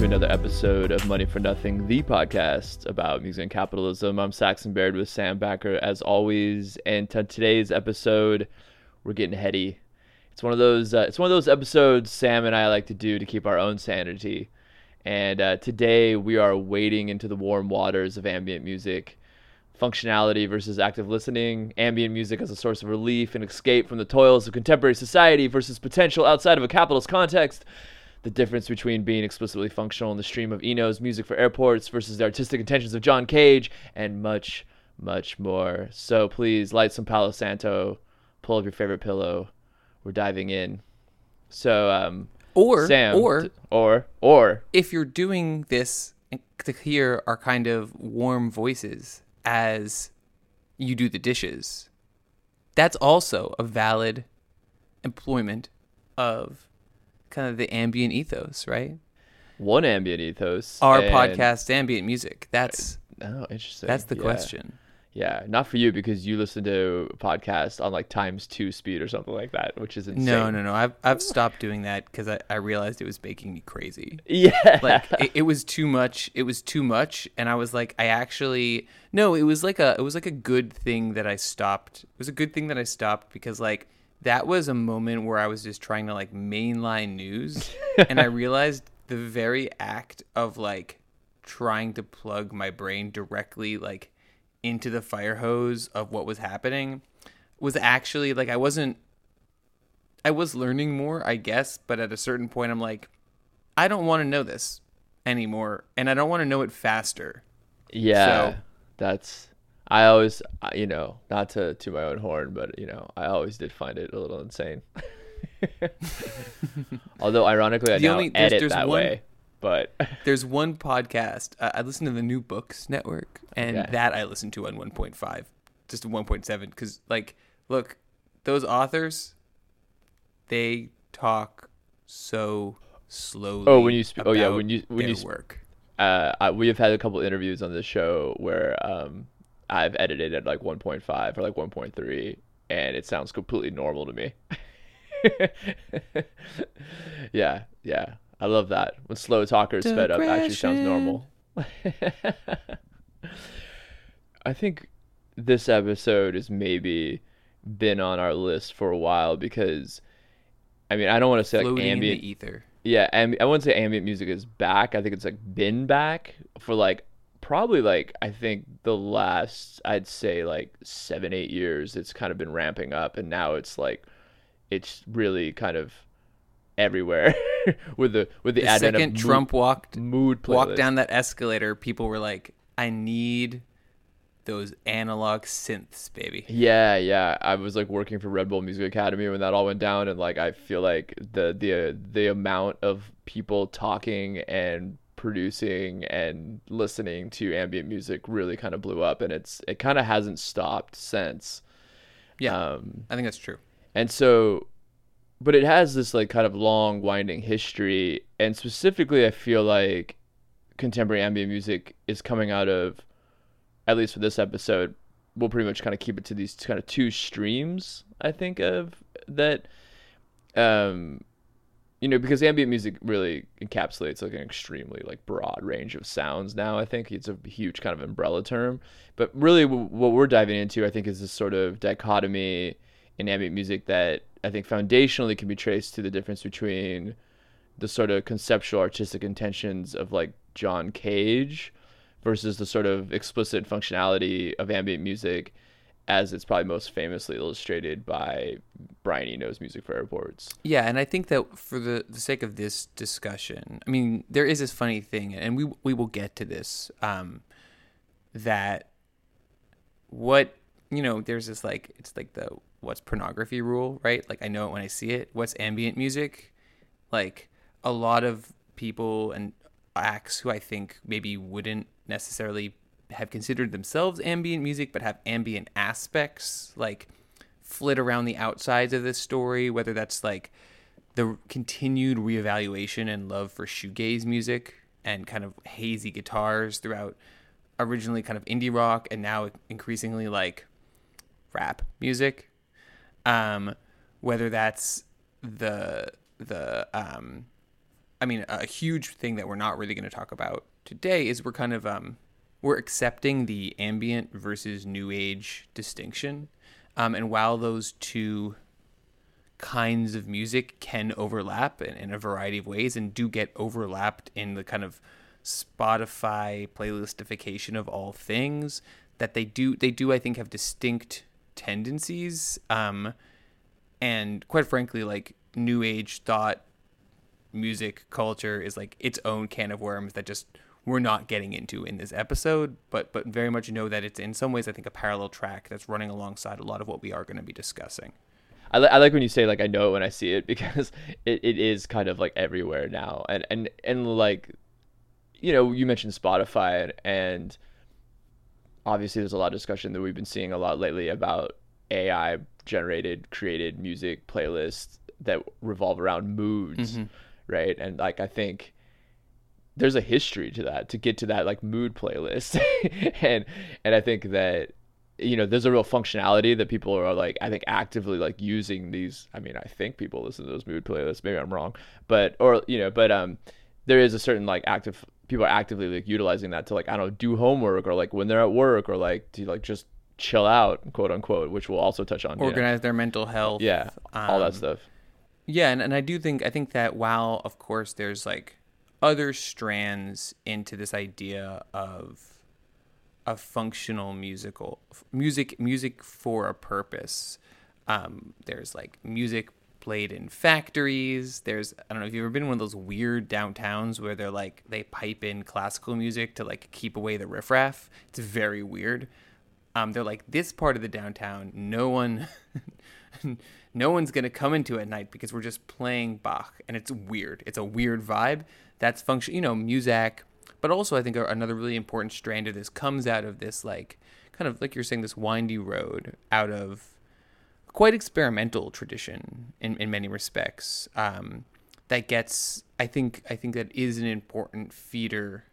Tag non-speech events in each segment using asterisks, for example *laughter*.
to another episode of Money for Nothing, the podcast about music and capitalism. I'm Saxon Baird with Sam Backer, as always. And to today's episode, we're getting heady. It's one of those. Uh, it's one of those episodes Sam and I like to do to keep our own sanity. And uh, today we are wading into the warm waters of ambient music, functionality versus active listening, ambient music as a source of relief and escape from the toils of contemporary society versus potential outside of a capitalist context the difference between being explicitly functional in the stream of Eno's music for airports versus the artistic intentions of John Cage, and much, much more. So please light some Palo Santo, pull up your favorite pillow. We're diving in. So, um, or Sam, or t- or or if you're doing this to hear our kind of warm voices as you do the dishes, that's also a valid employment of kind of the ambient ethos, right? one ambient ethos. Our and- podcast, ambient music. That's uh, Oh, interesting. that's the Yeah. question. Yeah, not for you because you listen to a podcast on like times two speed or something like that, which is insane. No, no, no. I've I've stopped doing that because I, I realized it was making me crazy. Yeah, like it, it was too much it was too much and i was like i actually no it was like a it was like a good thing that i stopped it was a good thing that i stopped because like that was a moment where i was just trying to like mainline news *laughs* and i realized the very act of like trying to plug my brain directly like into the fire hose of what was happening was actually like i wasn't i was learning more i guess but at a certain point i'm like I don't want to know this anymore, and I don't want to know it faster. Yeah, So- that's. I always, you know, not to to my own horn, but you know, I always did find it a little insane. *laughs* Although, ironically, I The now only- there's- edit there's that one- way. But *laughs* There's one podcast uh, I listen to the New Books Network, and that I listen to on 1.5, just 1.7, because like, look, those authors, they talk so slowly. Oh, when you sp- oh, yeah, when you- when you work. uh, I, we have had a couple interviews on this show where um, I've edited at like 1.5 or like 1.3, and it sounds completely normal to me. *laughs* yeah, yeah, I love that when slow talkers sped up actually sounds normal. *laughs* I think this episode has maybe been on our list for a while because, I mean, I don't want to say like ambient ether. yeah, and I wouldn't say ambient music is back. I think it's like been back for like probably like I think the last I'd say like seven eight years. It's kind of been ramping up, and now it's like it's really kind of everywhere *laughs* with the with the, The advent second of Trump walked mood, mood walked down that escalator, people were like, "I need those analog synths, baby." Yeah, yeah. I was like working for Red Bull Music Academy when that all went down, and like I feel like the the the amount of people talking and producing and listening to ambient music really kind of blew up, and it's it kind of hasn't stopped since. Yeah, Um, I think that's true. and so, but it has this like kind of long, winding history, and specifically, I feel like contemporary ambient music is coming out of, at least for this episode, we'll pretty much kind of keep it to these kind of two streams. I think of that, um, you know, because ambient music really encapsulates like an extremely like broad range of sounds. Now, I think it's a huge kind of umbrella term, but really, w- what we're diving into, I think, is this sort of dichotomy in ambient music that I think foundationally can be traced to the difference between the sort of conceptual artistic intentions of like John Cage versus the sort of explicit functionality of ambient music as it's probably most famously illustrated by Brian Eno's music for airports. Yeah, and I think that for the, the sake of this discussion, I mean, there is this funny thing, and we we will get to this. Um, that what you know, there's this like it's like the what's pornography rule, right? Like I know it when I see it. What's ambient music? Like a lot of people and acts who I think maybe wouldn't necessarily have considered themselves ambient music, but have ambient aspects, like flit around the outsides of this story, whether that's like the continued reevaluation and love for shoegaze music and kind of hazy guitars throughout originally kind of indie rock and now increasingly like rap music. Um, whether that's the the um, I mean, a huge thing that we're not really going to talk about today is we're kind of um, we're accepting the ambient versus new age distinction, um, and while those two kinds of music can overlap in, in a variety of ways and do get overlapped in the kind of Spotify playlistification of all things, that they do they do I think have distinct tendencies. Um, and quite frankly, like new age thought music culture is like its own can of worms that just we're not getting into in this episode, but but very much know that it's in some ways I think a parallel track that's running alongside a lot of what we are going to be discussing. I, li- I like when you say like I know it when I see it *laughs* because it, it is kind of like everywhere now and and and like you know you mentioned Spotify and obviously there's a lot of discussion that we've been seeing a lot lately about AI generated created music playlists that revolve around moods Mm-hmm. right and like I think there's a history to that to get to that like mood playlist *laughs* and and I think that you know there's a real functionality that people are like I think actively like using these I mean I think people listen to those mood playlists maybe I'm wrong but or you know but um there is a certain like active people are actively like utilizing that to like I don't know do homework or like when they're at work or like to like just chill out quote unquote which we'll also touch on you know. Organize their mental health. yeah all that um, stuff Yeah, and, and I do think I think that while of course there's like other strands into this idea of a functional musical music music for a purpose. Um, there's like music played in factories. There's I don't know if you've ever been in one of those weird downtowns where they're like they pipe in classical music to like keep away the riffraff. It's very weird. Um, they're like this part of the downtown, no one *laughs* no one's gonna come into at night because we're just playing Bach, and it's weird. It's a weird vibe. That's function, you know, Muzak. But also, I think another really important strand of this comes out of this, like, kind of like you're saying, this windy road out of quite experimental tradition in, in many respects. Um, that gets, I think, I think that is an important feeder,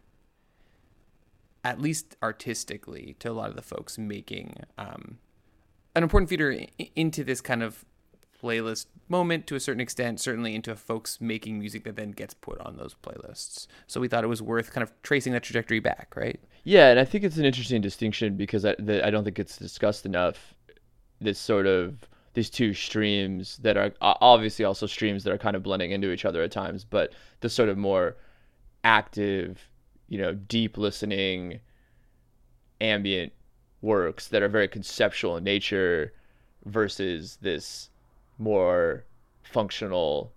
at least artistically, to a lot of the folks making um, an important feeder into this kind of playlist moment to a certain extent, certainly into folks making music that then gets put on those playlists. So we thought it was worth kind of tracing that trajectory back, right? Yeah, and I think it's an interesting distinction because I, that I don't think it's discussed enough. This sort of these two streams that are obviously also streams that are kind of blending into each other at times, but the sort of more active, you know, deep listening, ambient works that are very conceptual in nature versus this more functional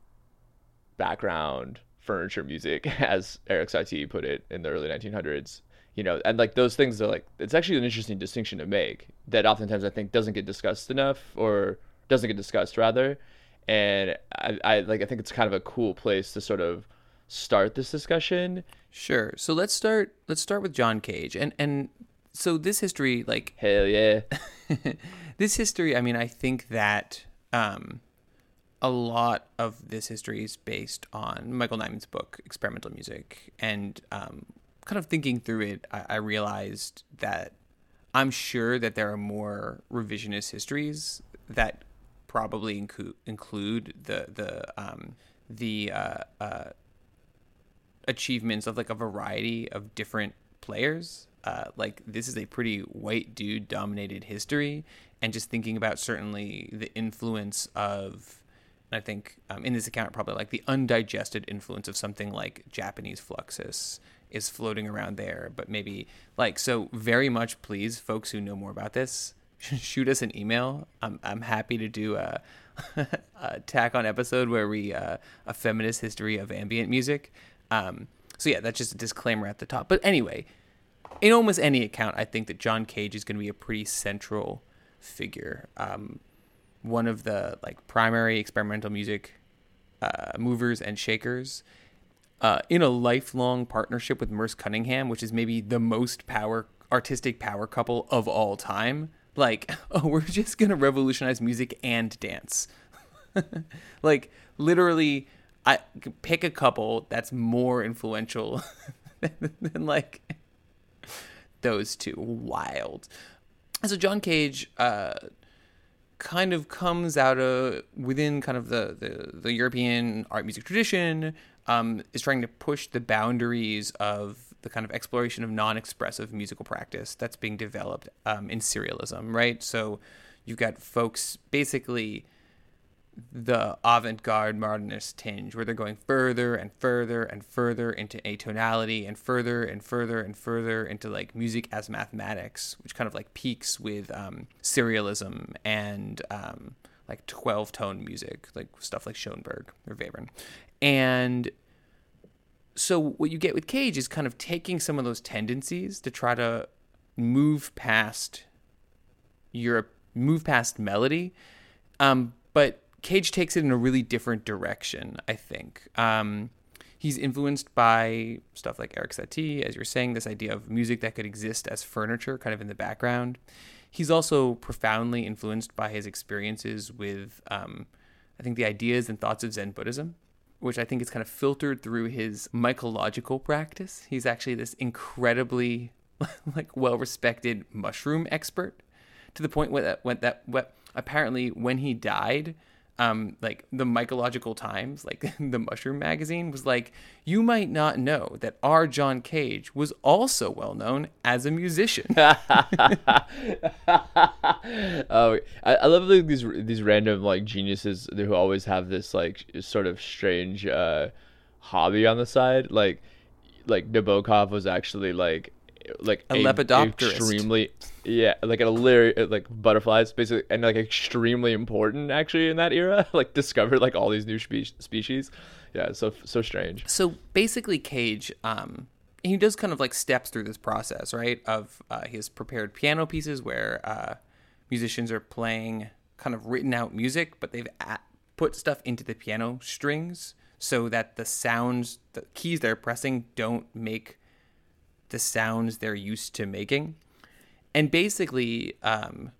background furniture music, *laughs* as Erik Satie put it in the early 1900s. You know, and like those things are like it's actually an interesting distinction to make that oftentimes I think doesn't get discussed enough or doesn't get discussed rather. And I, I like I think it's kind of a cool place to sort of start this discussion. Sure. So let's start let's start with John Cage. And and so this history like Hell yeah. *laughs* this history, I mean, I think that um, a lot of this history is based on Michael Nyman's book, Experimental Music. And um, kind of thinking through it, I, I realized that I'm sure that there are more revisionist histories that probably include include the the um, the uh, uh, achievements of like a variety of different players. Uh, like this is a pretty white dude dominated history, and just thinking about certainly the influence of, I think um, in this account probably like the undigested influence of something like Japanese Fluxus is floating around there, but maybe like so very much please folks who know more about this *laughs* shoot us an email. I'm I'm happy to do a, *laughs* a tack on episode where we uh, a feminist history of ambient music. Um, so yeah, that's just a disclaimer at the top. But anyway, in almost any account, I think that John Cage is going to be a pretty central figure. Um, one of the like primary experimental music uh, movers and shakers. Uh, in a lifelong partnership with Merce Cunningham, which is maybe the most power artistic power couple of all time. Like, *laughs* oh, we're just gonna revolutionize music and dance. *laughs* like, literally, I pick a couple that's more influential *laughs* than like those two. Wild. So John Cage, uh, kind of comes out of within kind of the, the, the European art music tradition, um, is trying to push the boundaries of the kind of exploration of non-expressive musical practice that's being developed um, in serialism, right? So you've got folks basically the avant-garde modernist tinge where they're going further and further and further into atonality and further and further and further into like music as mathematics which kind of like peaks with um, serialism and um, like 12 tone music like stuff like schoenberg or webern. And so what you get with cage is kind of taking some of those tendencies to try to move past Europe, move past melody um, but Cage takes it in a really different direction, I think. Um, he's influenced by stuff like Erik Satie, as you're saying, this idea of music that could exist as furniture kind of in the background. He's also profoundly influenced by his experiences with, um, I think, the ideas and thoughts of Zen Buddhism, which I think is kind of filtered through his mycological practice. He's actually this incredibly, *laughs* like, well respected mushroom expert to the point where that, when that, apparently, when he died, um, like the Mycological Times, like *laughs* the Mushroom Magazine, was like, you might not know that our John Cage was also well known as a musician. *laughs* oh, I, I love like, these these random like geniuses who always have this like sort of strange uh, hobby on the side. Like like Nabokov was actually like like a, a lepidopterist. extremely yeah like a lyric like butterflies basically and like extremely important actually in that era *laughs* like discovered like all these new spe- species yeah so so strange so basically cage um he does kind of like steps through this process right of uh, his prepared piano pieces where uh, musicians are playing kind of written out music but they've at- put stuff into the piano strings so that the sounds the keys they're pressing don't make the sounds they're used to making, and basically um,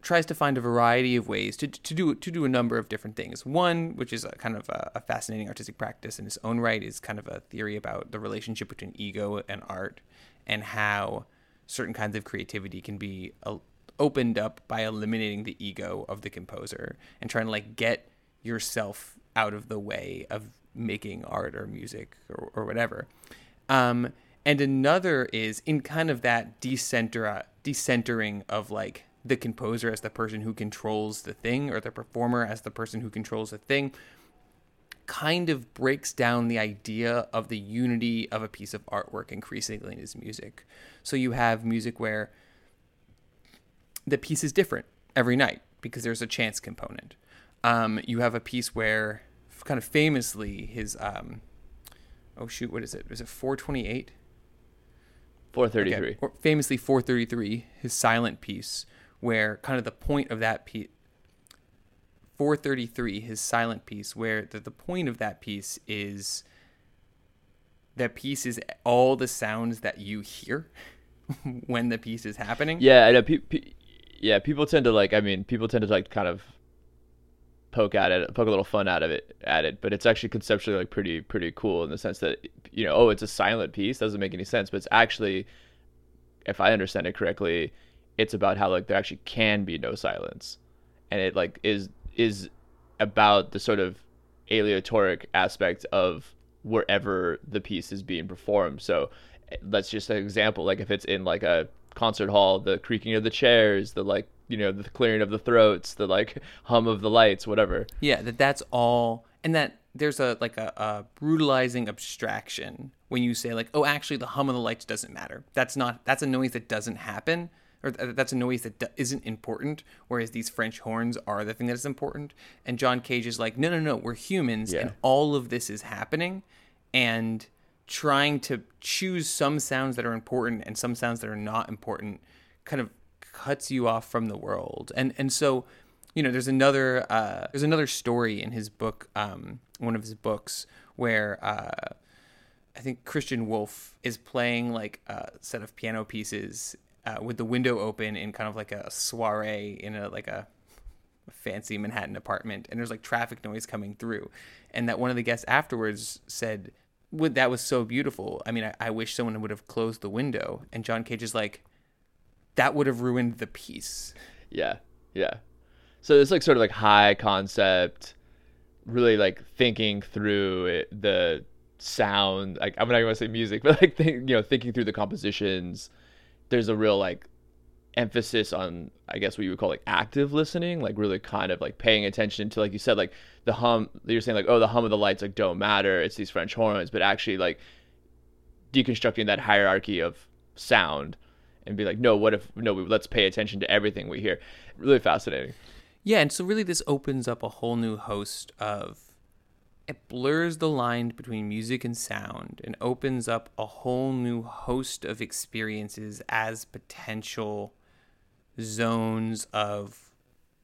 tries to find a variety of ways to, to do to do a number of different things. One, which is a kind of a, a fascinating artistic practice in its own right, is kind of a theory about the relationship between ego and art, and how certain kinds of creativity can be uh, opened up by eliminating the ego of the composer and trying to like get yourself out of the way of making art or music or, or whatever. Um, and another is in kind of that decenter decentering of like the composer as the person who controls the thing or the performer as the person who controls the thing kind of breaks down the idea of the unity of a piece of artwork increasingly in his music. So you have music where the piece is different every night because there's a chance component. Um, you have a piece where, kind of famously, his um, oh shoot, what is it? Is it 428? 433. Okay. Famously 433, his silent piece, where kind of the point of that piece 433, his silent piece, where the, the point of that piece is that piece is all the sounds that you hear *laughs* when the piece is happening. Yeah, I know. Pe- pe- yeah, people tend to like. I mean, people tend to like kind of poke at it, poke a little fun out of it at it, but it's actually conceptually like pretty pretty cool in the sense that you know, oh, it's a silent piece, doesn't make any sense, but it's actually, if I understand it correctly, it's about how like there actually can be no silence, and it like is is about the sort of aleatoric aspect of wherever the piece is being performed. So that's just an example. Like if it's in like a concert hall, the creaking of the chairs, the like you know the clearing of the throats, the like hum of the lights, whatever. Yeah, that that's all, and that there's a like a, a brutalizing abstraction when you say like, oh, actually the hum of the lights doesn't matter. That's not that's a noise that doesn't happen. Or that's a noise that isn't important, whereas these French horns are the thing that is important. And John Cage is like, no, no, no, we're humans, yeah. and all of this is happening, and trying to choose some sounds that are important and some sounds that are not important kind of cuts you off from the world. And and so, you know, there's another uh, there's another story in his book, um, one of his books, where uh, I think Christian Wolff is playing like a set of piano pieces uh, with the window open in kind of like a soiree in a like a fancy Manhattan apartment, and there's like traffic noise coming through, and that one of the guests afterwards said. That was so beautiful. I mean, I, I wish someone would have closed the window. And John Cage is like, that would have ruined the piece. Yeah, yeah. So it's like sort of like high concept, really like thinking through it, the sound. Like I'm not gonna say music, *laughs* but like think, you know thinking through the compositions. There's a real like emphasis on I guess what you would call like active listening, like really kind of like paying attention to like you said like the hum. You're saying like oh the hum of the lights like don't matter. It's these French horns, but actually like deconstructing that hierarchy of sound and be like no what if no let's pay attention to everything we hear. Really fascinating. Yeah, and so really this opens up a whole new host of it blurs the line between music and sound and opens up a whole new host of experiences as potential zones of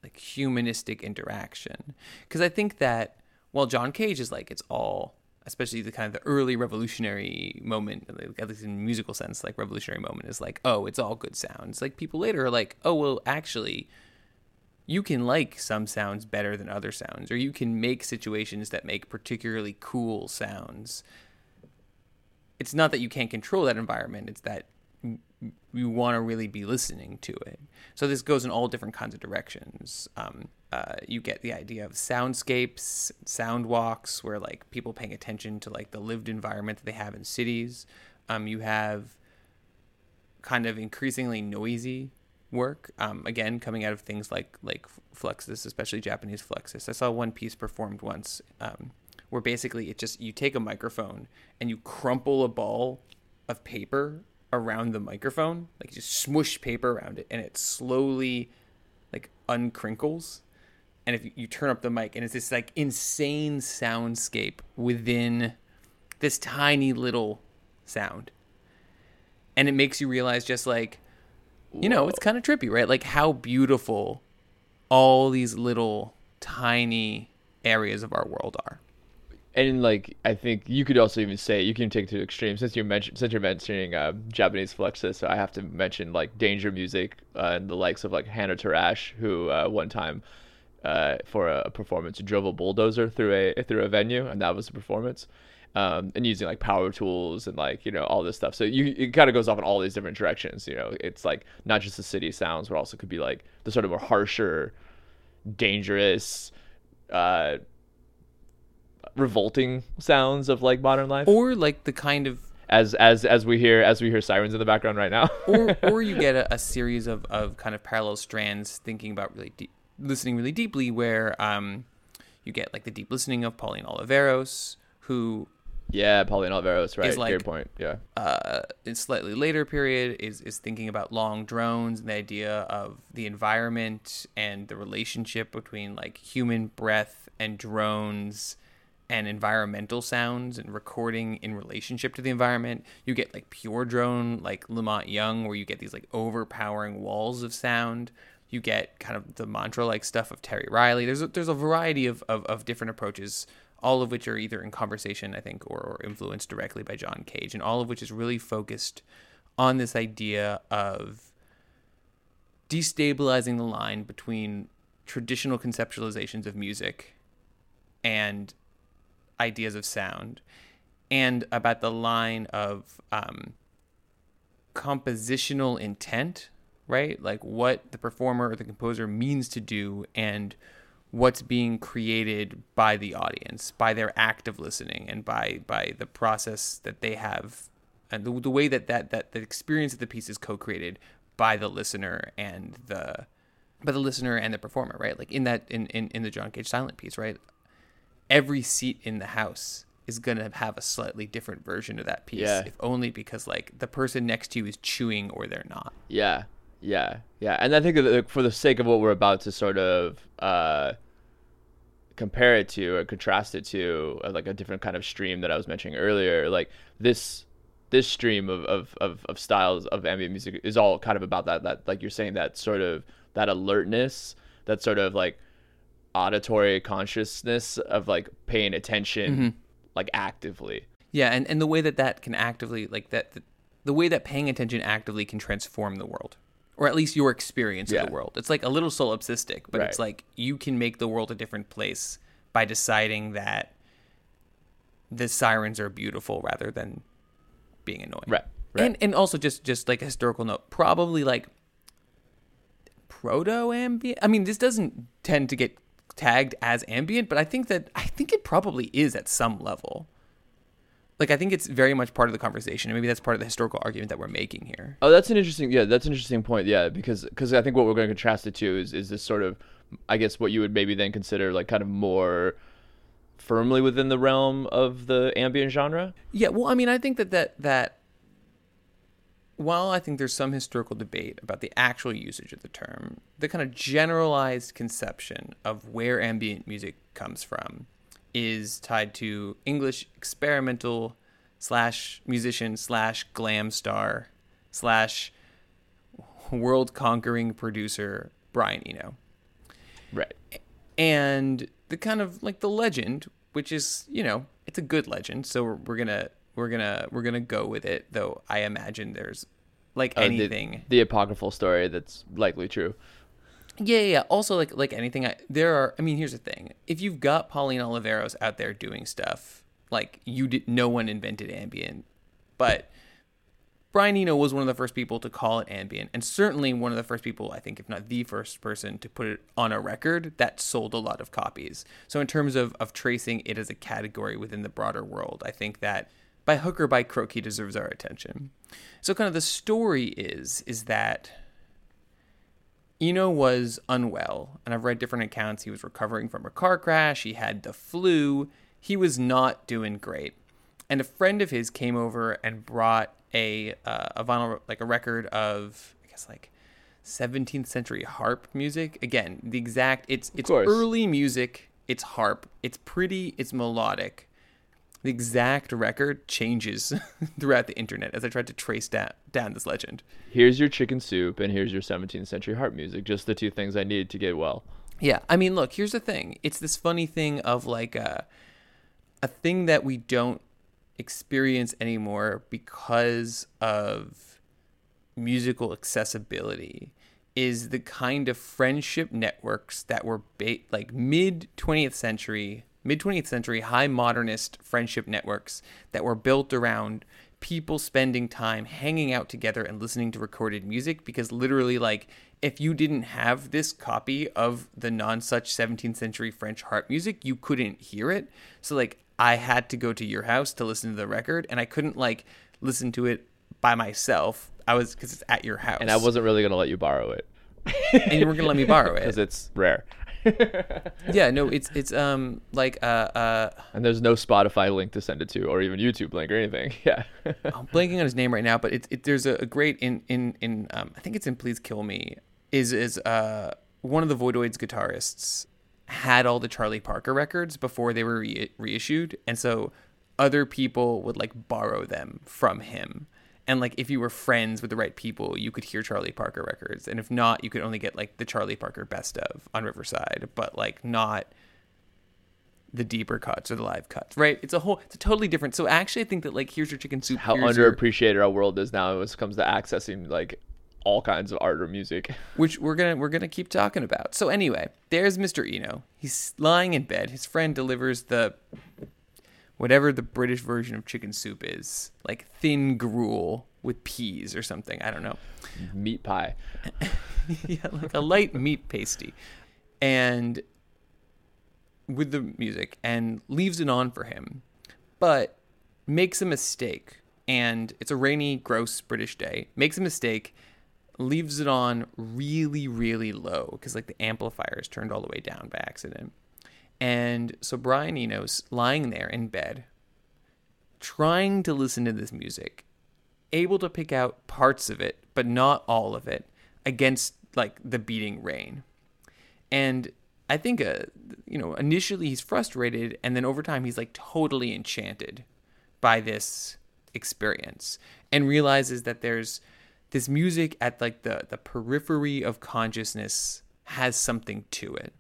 like humanistic interaction. Because I think that while John Cage is like it's all, especially the kind of the early revolutionary moment, at least in musical sense, like revolutionary moment is like, oh, it's all good sounds. Like people later are like, oh, well, actually, you can like some sounds better than other sounds, or you can make situations that make particularly cool sounds. It's not that you can't control that environment, it's that you want to really be listening to it. So this goes in all different kinds of directions. Um, uh, you get the idea of soundscapes, sound walks, where like people paying attention to like the lived environment that they have in cities. Um, you have kind of increasingly noisy work. Um, again, coming out of things like like Fluxus, especially Japanese Fluxus. I saw one piece performed once um, where basically it just you take a microphone and you crumple a ball of paper around the microphone, like you just smush paper around it, and it slowly like uncrinkles. And if you, turn up the mic, and it's this like insane soundscape within this tiny little sound, and it makes you realize just like you know, it's kind of trippy, right? Like how beautiful all these little tiny areas of our world are. And like I think you could also even say you can take it to extreme since you mentioned since you're mentioning uh, Japanese Fluxus, so I have to mention like danger music uh, and the likes of like Hanatarash, who uh, one time uh, for a performance drove a bulldozer through a through a venue, and that was the performance um, and using like power tools and like you know all this stuff. So you it kind of goes off in all these different directions. You know, it's like not just the city sounds, but also could be like the sort of more harsher, dangerous, uh, revolting sounds of like modern life, or like the kind of as as as we hear as we hear sirens in the background right now. or or *laughs* you get a, a, series of of kind of parallel strands thinking about really deep, listening really deeply, where um, you get like the deep listening of Pauline Oliveros, who yeah, Pauline Oliveros, right. Is like, Great point. Yeah. Uh, in slightly later period is is thinking about long drones and the idea of the environment and the relationship between like human breath and drones and environmental sounds and recording in relationship to the environment. You get like pure drone like La Monte Young where you get these like overpowering walls of sound. You get kind of the mantra like stuff of Terry Riley. There's a, there's a variety of, of, of different approaches all of which are either in conversation, I think, or, or influenced directly by John Cage, and all of which is really focused on this idea of destabilizing the line between traditional conceptualizations of music and ideas of sound, and about the line of um, compositional intent, right? Like what the performer or the composer means to do and what's being created by the audience, by their act of listening, and by by the process that they have, and the, the way that, that that the experience of the piece is co-created by the listener and the by the listener and the performer, right? Like in that in in, in the John Cage silent piece, right? Every seat in the house is gonna have a slightly different version of that piece, yeah. if only because like the person next to you is chewing or they're not. Yeah, yeah, yeah. And I think that for the sake of what we're about to sort of uh, compare it to or contrast it to uh, like a different kind of stream that I was mentioning earlier, like this this stream of, of, of, of styles of ambient music is all kind of about that that like you're saying that sort of that alertness, that sort of like auditory consciousness of like paying attention mm-hmm. like actively. Yeah, and, and the way that that can actively like that the, the way that paying attention actively can transform the world or at least your experience yeah. of the world. It's like a little solipsistic, but right. it's like you can make the world a different place by deciding that the sirens are beautiful rather than being annoying. Right. right. And and also just just like a historical note, probably like proto ambient. I mean, this doesn't tend to get tagged as ambient, but I think that I think it probably is at some level. Like I think it's very much part of the conversation, and maybe that's part of the historical argument that we're making here. Oh, that's an interesting. Yeah, that's an interesting point. Yeah, because because I think what we're going to contrast it to is is this sort of, I guess, what you would maybe then consider like kind of more firmly within the realm of the ambient genre. Yeah, well, I mean, I think that that that while I think there's some historical debate about the actual usage of the term, the kind of generalized conception of where ambient music comes from is tied to English experimental slash musician slash glam star slash world conquering producer Brian Eno. Right. And the kind of like the legend, which is, you know, it's a good legend, so we're, we're gonna we're gonna we're gonna go with it. Though I imagine there's like Uh, the- anything. the, apocryphal story that's likely true. Yeah, yeah. Also, like like anything, I, there are. I mean, here's the thing: if you've got Pauline Oliveros out there doing stuff, like you did, no one invented ambient, but Brian Eno was one of the first people to call it ambient, and certainly one of the first people, I think, if not the first person to put it on a record that sold a lot of copies. So, in terms of of tracing it as a category within the broader world, I think that by hook or by crook, he deserves our attention. So, kind of the story is is that. Eno was unwell, and I've read different accounts. He was recovering from a car crash, he had the flu, he was not doing great. And a friend of his came over and brought a uh, a vinyl like a record of I guess like 17th century harp music. Again, the exact it's it's course. early music, it's harp, it's pretty, it's melodic. The exact record changes *laughs* throughout the internet as I tried to trace down, down this legend. Here's your chicken soup, and here's your 17th century harp music. Just the two things I need to get well. Yeah, I mean, look, here's the thing. It's this funny thing of like a a thing that we don't experience anymore because of musical accessibility is the kind of friendship networks that were ba- like mid 20th century mid 20th century high modernist friendship networks that were built around people spending time hanging out together and listening to recorded music because literally like if you didn't have this copy of the Nonesuch 17th century French harp music you couldn't hear it. So like I had to go to your house to listen to the record and I couldn't like listen to it by myself. I was cuz it's at your house And I wasn't really going to let you borrow it. And you weren't going to let me borrow *laughs* it. Because it's rare. *laughs* yeah no it's it's um like uh uh And there's no Spotify link to send it to, or even YouTube link or anything. *laughs* Yeah. I'm blanking on his name right now, but it's it, there's a, a great in in in um, I think it's in Please Kill Me is is uh one of the Voidoids guitarists had all the Charlie Parker records before they were re- reissued, and so other people would like borrow them from him. And like if you were friends with the right people, you could hear Charlie Parker records, and if not, you could only get like the Charlie Parker best of on Riverside, but like not the deeper cuts or the live cuts, right? It's a whole, it's a totally different. So actually, I think that like here's your chicken soup. How here's your- underappreciated our world is now when it comes to accessing like all kinds of art or music. *laughs* which we're gonna we're gonna keep talking about. So anyway, there's Mr. Eno. He's lying in bed. His friend delivers the whatever the British version of chicken soup is, like thin gruel with peas or something. I don't know. Meat pie. *laughs* yeah, like a light meat pasty, and with the music, and leaves it on for him, but makes a mistake. And it's a rainy, gross British day. Makes a mistake, leaves it on really, really low because like the amplifier is turned all the way down by accident. And so Brian Eno's lying there in bed, trying to listen to this music, able to pick out parts of it, but not all of it, against like the beating rain. And I think, uh, you know, initially he's frustrated, and then over time he's like totally enchanted by this experience and realizes that there's this music at like the the periphery of consciousness has something to it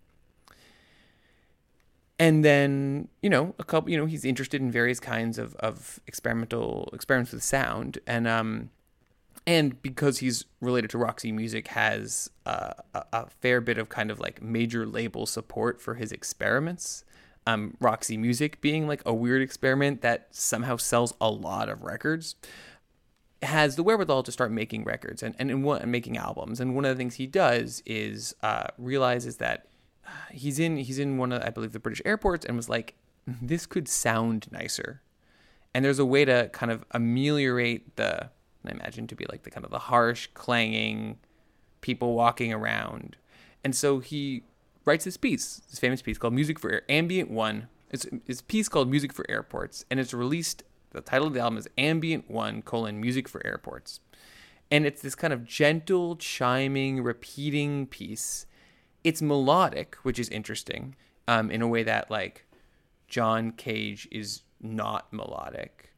and then you know a couple you know he's interested in various kinds of of experimental experiments with sound. And um and because he's related to Roxy Music has uh, a, a fair bit of kind of like major label support for his experiments um Roxy Music being like a weird experiment that somehow sells a lot of records has the wherewithal to start making records and and, and, and making albums. And one of the things he does is uh, realizes that he's in he's in one of I believe the British airports and was like, this could sound nicer, and there's a way to kind of ameliorate the I imagine to be like the kind of the harsh clanging people walking around, and so he writes this piece, this famous piece called "Music for Air Ambient One." It's it's a piece called "Music for Airports," and it's released. The title of the album is "Ambient One: colon Music for Airports," and it's this kind of gentle, chiming, repeating piece. It's melodic, which is interesting, um, in a way that like John Cage is not melodic.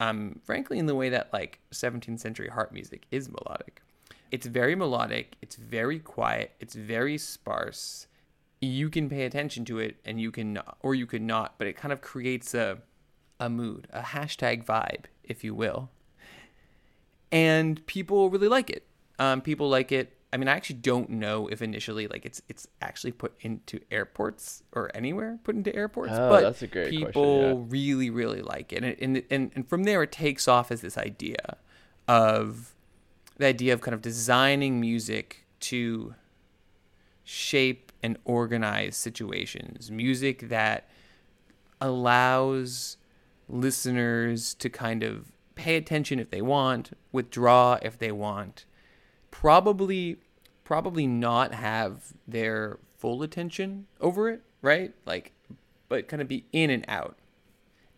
Um, frankly, in the way that like 17th century harp music is melodic. It's very melodic. It's very quiet. It's very sparse. You can pay attention to it, and you can, or you could not. But it kind of creates a, a mood, a hashtag vibe, if you will. And people really like it. Um, people like it I mean, I actually don't know if initially like it's it's actually put into airports or anywhere put into airports. Oh, but that's a great people question, yeah. really really like it, and, and and and from there it takes off as this idea of the idea of kind of designing music to shape and organize situations. Music that allows listeners to kind of pay attention if they want, withdraw if they want probably probably not have their full attention over it, right? Like but kind of be in and out.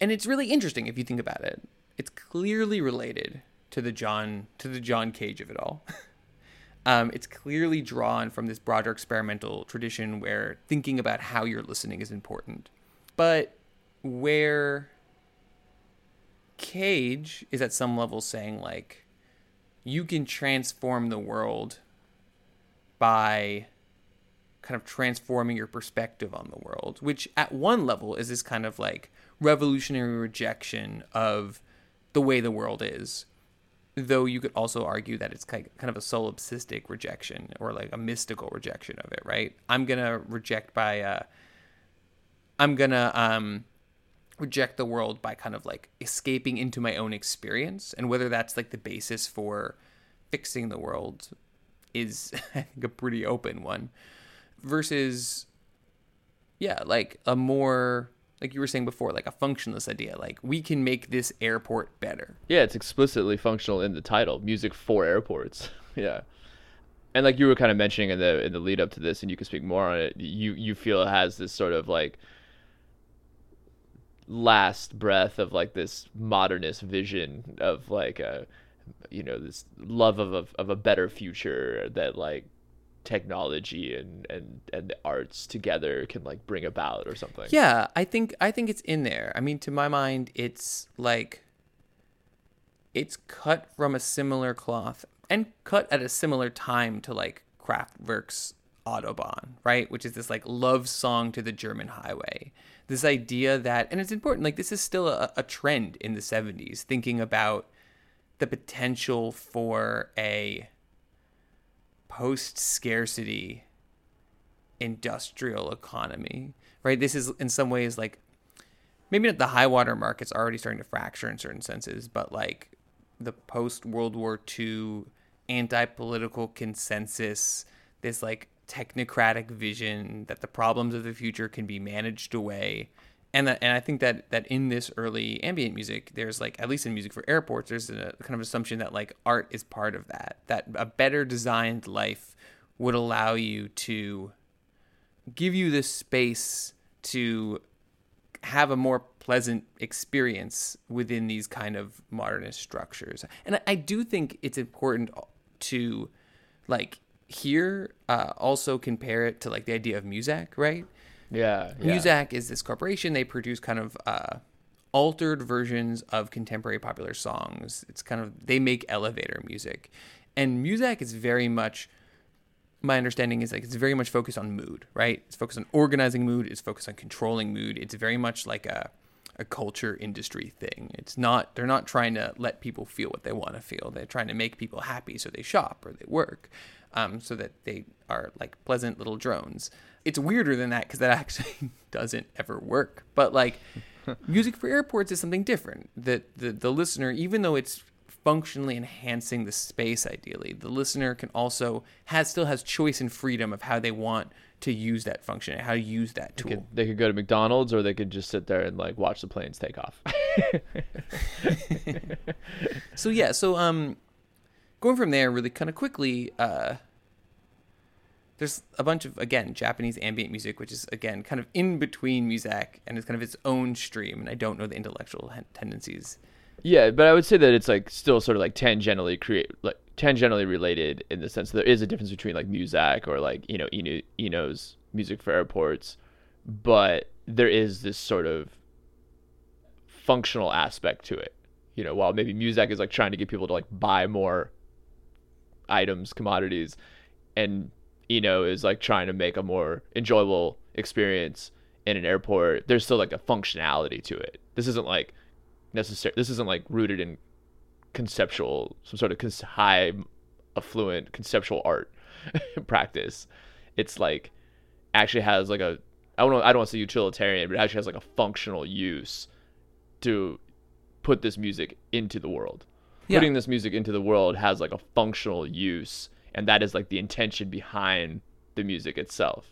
And it's really interesting if you think about it. It's clearly related to the John to the John Cage of it all. *laughs* um, it's clearly drawn from this broader experimental tradition where thinking about how you're listening is important. But where Cage is at some level saying like you can transform the world by kind of transforming your perspective on the world, which at one level is this kind of like revolutionary rejection of the way the world is. Though you could also argue that it's kind of a solipsistic rejection or like a mystical rejection of it, right? I'm gonna reject by, uh, I'm gonna um, reject the world by kind of like escaping into my own experience and whether that's like the basis for fixing the world is *laughs* I think a pretty open one versus yeah like a more like you were saying before like a functionless idea like we can make this airport better Yeah, it's explicitly functional in the title, music for airports. *laughs* yeah. And like you were kind of mentioning in the in the lead up to this and you can speak more on it, you you feel it has this sort of like last breath of like this modernist vision of like a you know this love of a, of a better future that like technology and and and the arts together can like bring about or something. yeah i think i think it's in there i mean to my mind it's like it's cut from a similar cloth and cut at a similar time to like Kraftwerk's Autobahn, right? Which is this like love song to the German highway. This idea that, and it's important, like this is still a, a trend in the 70s, thinking about the potential for a post scarcity industrial economy, right? This is in some ways like maybe not the high water mark, it's already starting to fracture in certain senses, but like the post World War II anti political consensus, this like technocratic vision that the problems of the future can be managed away. And that, and I think that that in this early ambient music, there's like at least in music for airports, there's a kind of assumption that like art is part of that. That a better designed life would allow you to give you the space to have a more pleasant experience within these kind of modernist structures. And I, I do think it's important to like here uh, also compare it to like the idea of Muzak, right? Yeah. yeah. Muzak is this corporation. They produce kind of uh, altered versions of contemporary popular songs. It's kind of they make elevator music, and Muzak is very much. My understanding is like it's very much focused on mood, right? It's focused on organizing mood. It's focused on controlling mood. It's very much like a a culture industry thing. It's not they're not trying to let people feel what they want to feel. They're trying to make people happy so they shop or they work, um, so that they are like pleasant little drones. It's weirder than that because that *laughs* actually doesn't ever work. But like *laughs* music for airports is something different. That the the listener, even though it's functionally enhancing the space ideally the listener can also has still has choice and freedom of how they want to use that function and how to use that They tool could, they could go to McDonald's or they could just sit there and like watch the planes take off. *laughs* so yeah so um going from there really kind of quickly uh there's a bunch of again japanese ambient music which is again kind of in between music and it's kind of its own stream and i don't know the intellectual tendencies yeah, but I would say that it's like still sort of like tangentially create like tangentially related in the sense that there is a difference between like Muzak or like you know Eno, Eno's music for airports, but there is this sort of functional aspect to it. You know, while maybe Muzak is like trying to get people to like buy more items, commodities, and Eno is like trying to make a more enjoyable experience in an airport. There's still like a functionality to it. This isn't like necessary. This isn't like rooted in conceptual, some sort of cons- high, affluent conceptual art *laughs* practice. It's like actually has like a I don't I don't want to say utilitarian, but it actually has like a functional use to put this music into the world. Yeah. Putting this music into the world has like a functional use, and that is like the intention behind the music itself.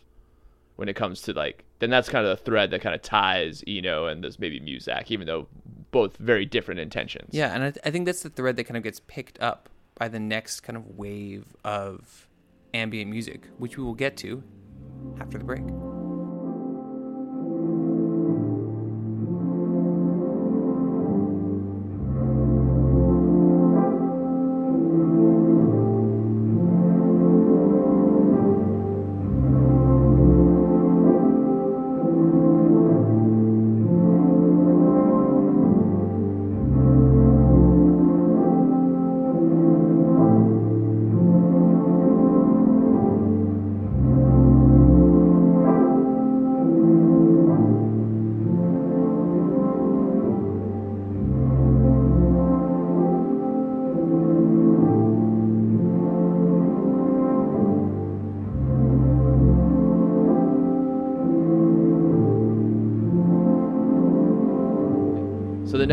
When it comes to like, then that's kind of the thread that kind of ties Eno and this maybe Muzak, even though both very different intentions. Yeah, and I, th- I think that's the thread that kind of gets picked up by the next kind of wave of ambient music, which we will get to after the break.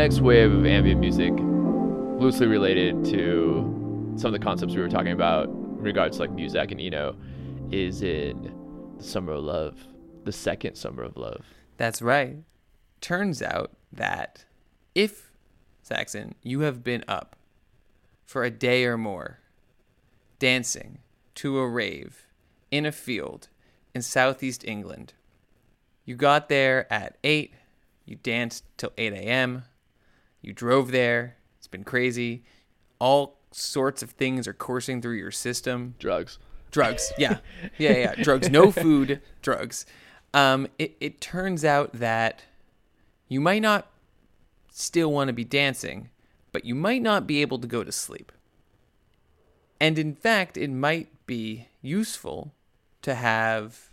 Next wave of ambient music, loosely related to some of the concepts we were talking about in regards to like Muzak and Eno, is in the Summer of Love, the second Summer of Love. That's right. Turns out that if, Saxon, you have been up for a day or more dancing to a rave in a field in southeast England, you got there at 8, you danced till 8 a.m., you drove there, it's been crazy, all sorts of things are coursing through your system. Drugs. drugs. Yeah. Yeah yeah drugs. No *laughs* food. Drugs. Um it, it turns out that you might not still want to be dancing but you might not be able to go to sleep. And in fact it might be useful to have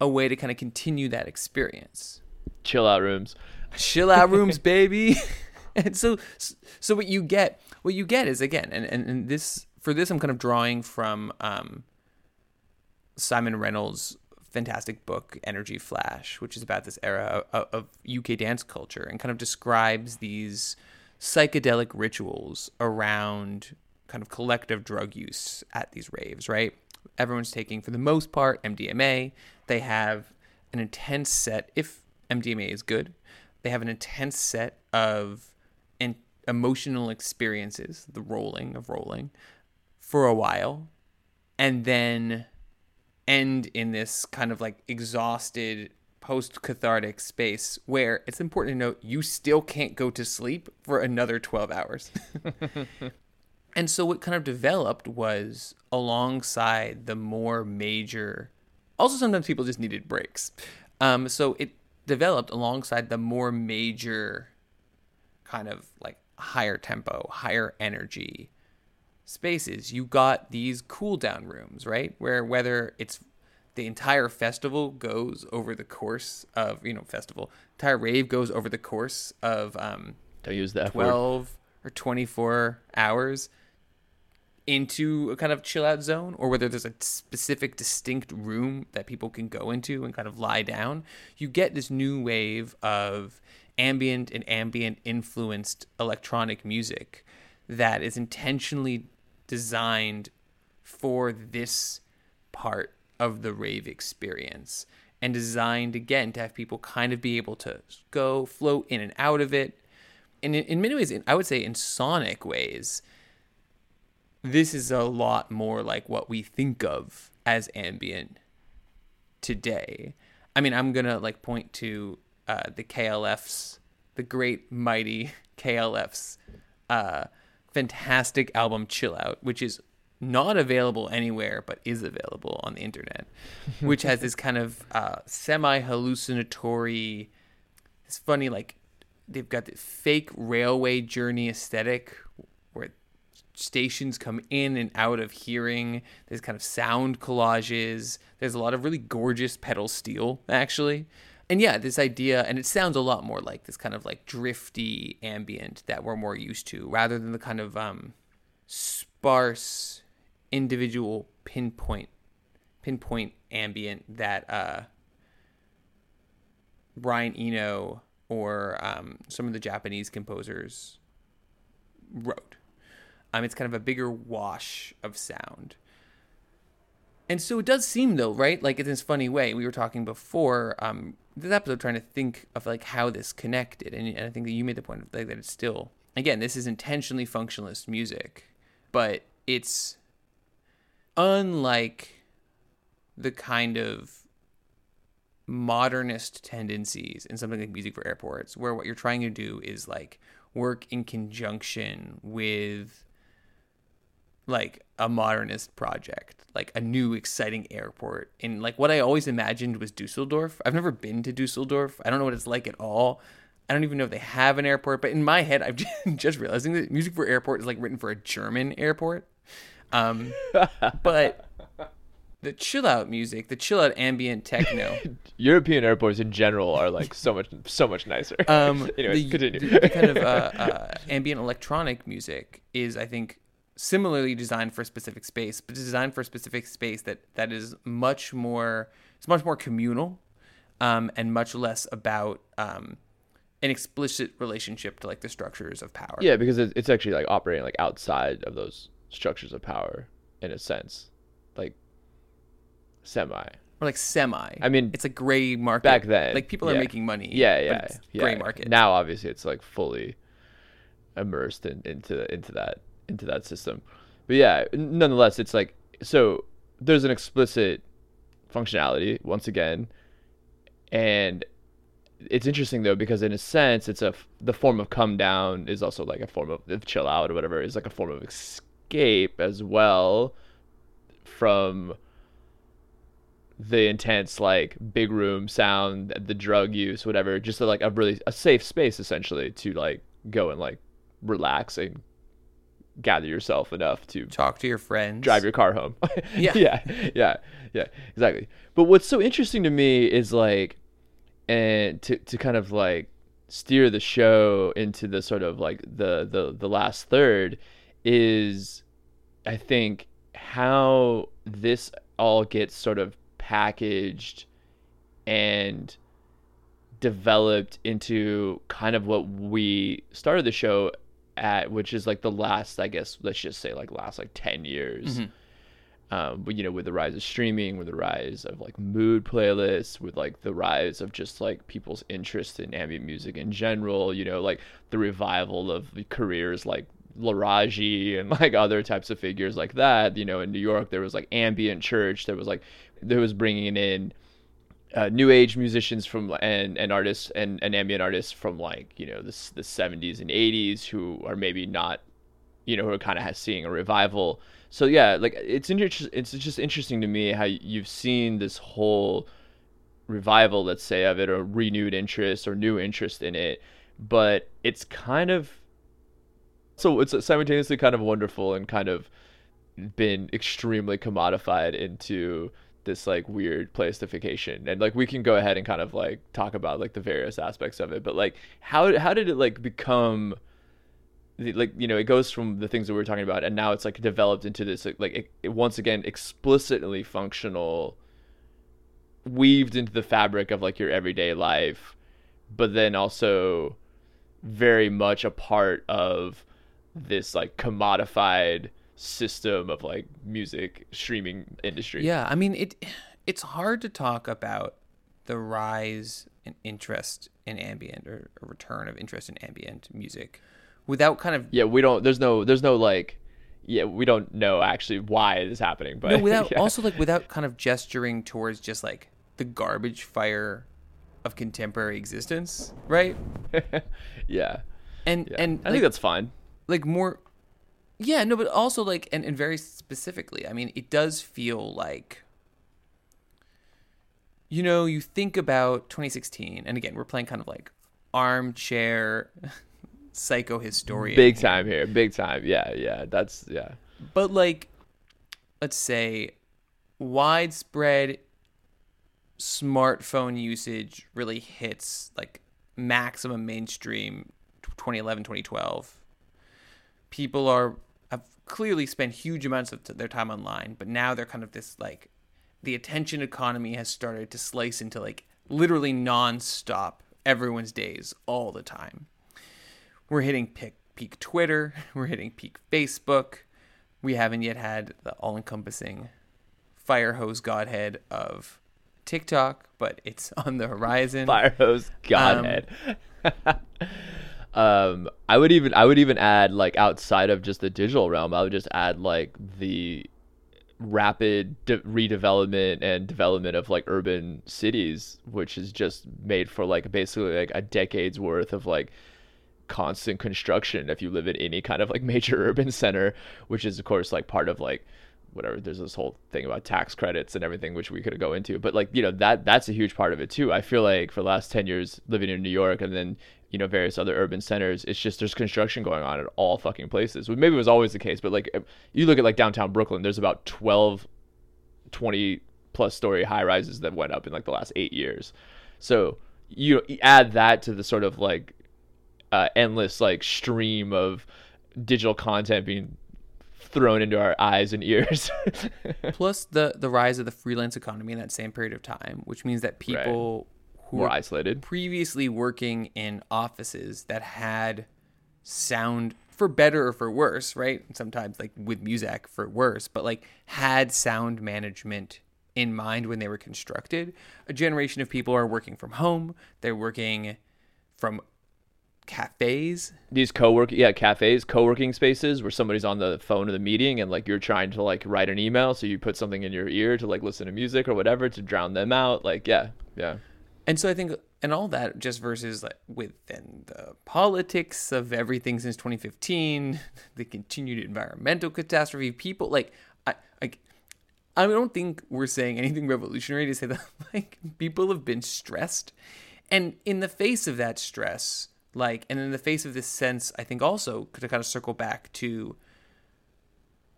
a way to kind of continue that experience. Chill out rooms. chill out rooms baby *laughs* *laughs* and so so what you get what you get is again and, and, and this for this i'm kind of drawing from um simon reynolds fantastic book energy flash which is about this era of, of uk dance culture and kind of describes these psychedelic rituals around kind of collective drug use at these raves right? Everyone's taking for the most part mdma they have an intense set if mdma is good they have an intense set of emotional experiences, the rolling of rolling, for a while, and then end in this kind of like exhausted post cathartic space where it's important to note you still can't go to sleep for another 12 hours. *laughs* and so what kind of developed was alongside the more major also sometimes people just needed breaks. Um, so it developed alongside the more major kind of like higher tempo, higher energy spaces. You got these cool down rooms, right? Where whether it's the entire festival goes over the course of, you know, festival, entire rave goes over the course of um, Don't use that word. 12 or 24 hours into a kind of chill out zone or whether there's a specific distinct room that people can go into and kind of lie down you get this new wave of ambient and ambient influenced electronic music that is intentionally designed for this part of the rave experience and designed again to have people kind of be able to go float in and out of it. And in, in many ways, I would say in sonic ways, this is a lot more like what we think of as ambient today. I mean, I'm gonna like point to uh, the KLF's, the great mighty KLF's, uh, fantastic album "Chill Out," which is not available anywhere but is available on the internet, *laughs* which has this kind of uh, semi hallucinatory, it's funny like they've got the fake railway journey aesthetic where stations come in and out of hearing. There's kind of sound collages. There's a lot of really gorgeous pedal steel actually. And yeah, this idea, and it sounds a lot more like this kind of like drifty ambient that we're more used to, rather than the kind of um, sparse individual pinpoint pinpoint ambient that uh, Brian Eno or um, some of the Japanese composers wrote. Um, it's kind of a bigger wash of sound. And so it does seem though, right? Like in this funny way, we were talking before um, this episode, trying to think of like how this connected, and, and I think that you made the point of like that it's still again, this is intentionally functionalist music, but it's unlike the kind of modernist tendencies in something like music for airports where what you're trying to do is like work in conjunction with like a modernist project like a new exciting airport and like what i always imagined was dusseldorf i've never been to dusseldorf i don't know what it's like at all i don't even know if they have an airport but in my head i'm *laughs* just realizing that music for airport is like written for a german airport um, *laughs* but the chill out music, the chill out ambient techno. *laughs* European airports in general are like so much so much nicer. Um, continue. The, the kind of uh, uh, ambient electronic music is, I think, similarly designed for a specific space, but designed for a specific space that that is much more it's much more communal, um, and much less about um, an explicit relationship to like the structures of power. Yeah, because it's actually like operating like outside of those structures of power in a sense, like semi. Or like semi. I mean, it's a gray market. Back then, like people yeah. are making money. Yeah, yeah, yeah. Gray market. Now, obviously, it's like fully immersed in, into into that into that system. But yeah, nonetheless, it's like so. There's an explicit functionality once again, and it's interesting though because in a sense, it's a the form of come down is also like a form of, chill out or whatever is like a form of escape as well from the intense like big room sound the drug use whatever just like a really a safe space essentially to like go and like relax and gather yourself enough to talk to your friends. drive your car home. *laughs* *laughs* Yeah. Yeah yeah yeah exactly. But what's so interesting to me is like and to, to kind of like steer the show into the sort of like the the the last third is I think how this all gets sort of packaged and developed into kind of what we started the show at, which is like the last, I guess, let's just say like last like 10 years. Mm-hmm. Um, but you know, with the rise of streaming, with the rise of like mood playlists, with like the rise of just like people's interest in ambient music in general, you know, like the revival of the careers like Laraji and *laughs* like other types of figures like that. You know, in New York, there was like ambient church. There was like there was bringing in uh, new age musicians from and and artists and, and ambient artists from like you know the the 70s and 80s who are maybe not you know who are kind of seeing a revival. So yeah, like it's inter- it's just interesting to me how you've seen this whole revival, let's say, of it, or renewed interest or new interest in it, but it's kind of so it's simultaneously kind of wonderful and kind of been extremely commodified into this like weird plastification. And like we can go ahead and kind of like talk about like the various aspects of it but like how how did it like become like you know it goes from the things that we were talking about and now it's like developed into this like it, it once again explicitly functional weaved into the fabric of like your everyday life but then also very much a part of this like commodified system of like music streaming industry. Yeah, I mean it. It's hard to talk about the rise in interest in ambient or a return of interest in ambient music without kind of Yeah, we don't. There's no. There's no like. Yeah, we don't know actually why it is happening, but no, without *laughs* yeah. also like without kind of gesturing towards just like the garbage fire of contemporary existence, right? *laughs* yeah, And yeah. and I like, think that's fine. like more yeah no but also like and, and very specifically i mean it does feel like you know you think about 2016 and again we're playing kind of like armchair *laughs* psycho historian Big time here, big time. Yeah, yeah. That's yeah. but like let's say widespread smartphone usage really hits like maximum mainstream 2011 2012 people are clearly spend huge amounts of their time online but now they're kind of this like the attention economy has started to slice into like literally non-stop everyone's days all the time we're hitting peak, peak twitter *laughs* we're hitting peak facebook we haven't yet had the all-encompassing fire hose godhead of tiktok but it's *laughs* on the horizon Fire hose godhead. Um, *laughs* Um, I would even I would even add like outside of just the digital realm, I would just add like the rapid de- redevelopment and development of like urban cities, which is just made for like basically like a decade's worth of like constant construction if you live in any kind of like *laughs* major urban center, which is of course like part of like whatever there's this whole thing about tax credits and everything which we could go into but like you know that that's a huge part of it too. I feel like for the last 10 years living in new york and then you know various other urban centers. It's just there's construction going on at all fucking places well, maybe it was always the case but like you look at like downtown brooklyn there's about 12 20 plus story high rises that went up in like the last eight years. So you add that to the sort of like uh, endless like stream of digital content being thrown into our eyes and ears. *laughs* plus the the rise of the freelance economy in that same period of time which means that people who More were isolated. previously working in offices that had sound for better or for worse, right? Sometimes like with music for worse, but like had sound management in mind when they were constructed. A generation of people are working from home. They're working from cafes. These co-work yeah, cafes, co-working spaces where somebody's on the phone of the meeting and like you're trying to like write an email, so you put something in your ear to like listen to music or whatever to drown them out. Like yeah, yeah. And so I think, and all that just versus like within the politics of everything since 2015, *laughs* the continued environmental catastrophe, people like, I like, I don't think we're saying anything revolutionary to say that *laughs* like people have been stressed, and in the face of that stress, like, and in the face of this sense, I think also to kind of circle back to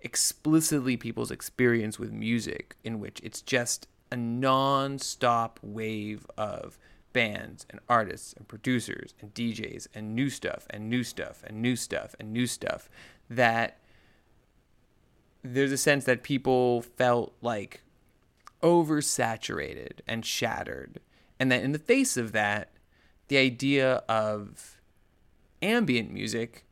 explicitly people's experience with music, in which it's just a non-stop wave of bands and artists and producers and DJs and new stuff and new stuff and new stuff and new stuff that there's a sense that people felt like oversaturated and shattered. And that in the face of that the idea of ambient music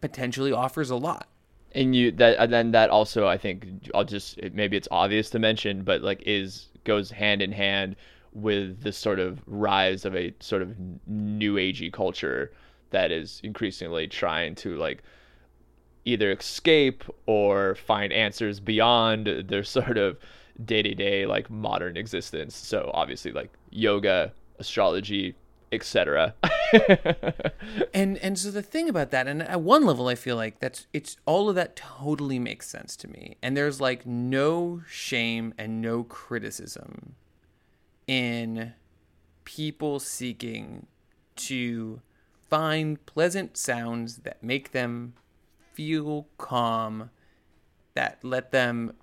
potentially offers a lot. And you that and then that also I think I'll just maybe it's obvious to mention, but like is goes hand in hand with this sort of rise of a sort of new agey culture that is increasingly trying to like either escape or find answers beyond their sort of day-to-day like modern existence. So obviously like yoga astrology etc *laughs* and and so the thing about that and at one level i feel like that's it's all of that totally makes sense to me. And there's like no shame and no criticism in people seeking to find pleasant sounds that make them feel calm that let them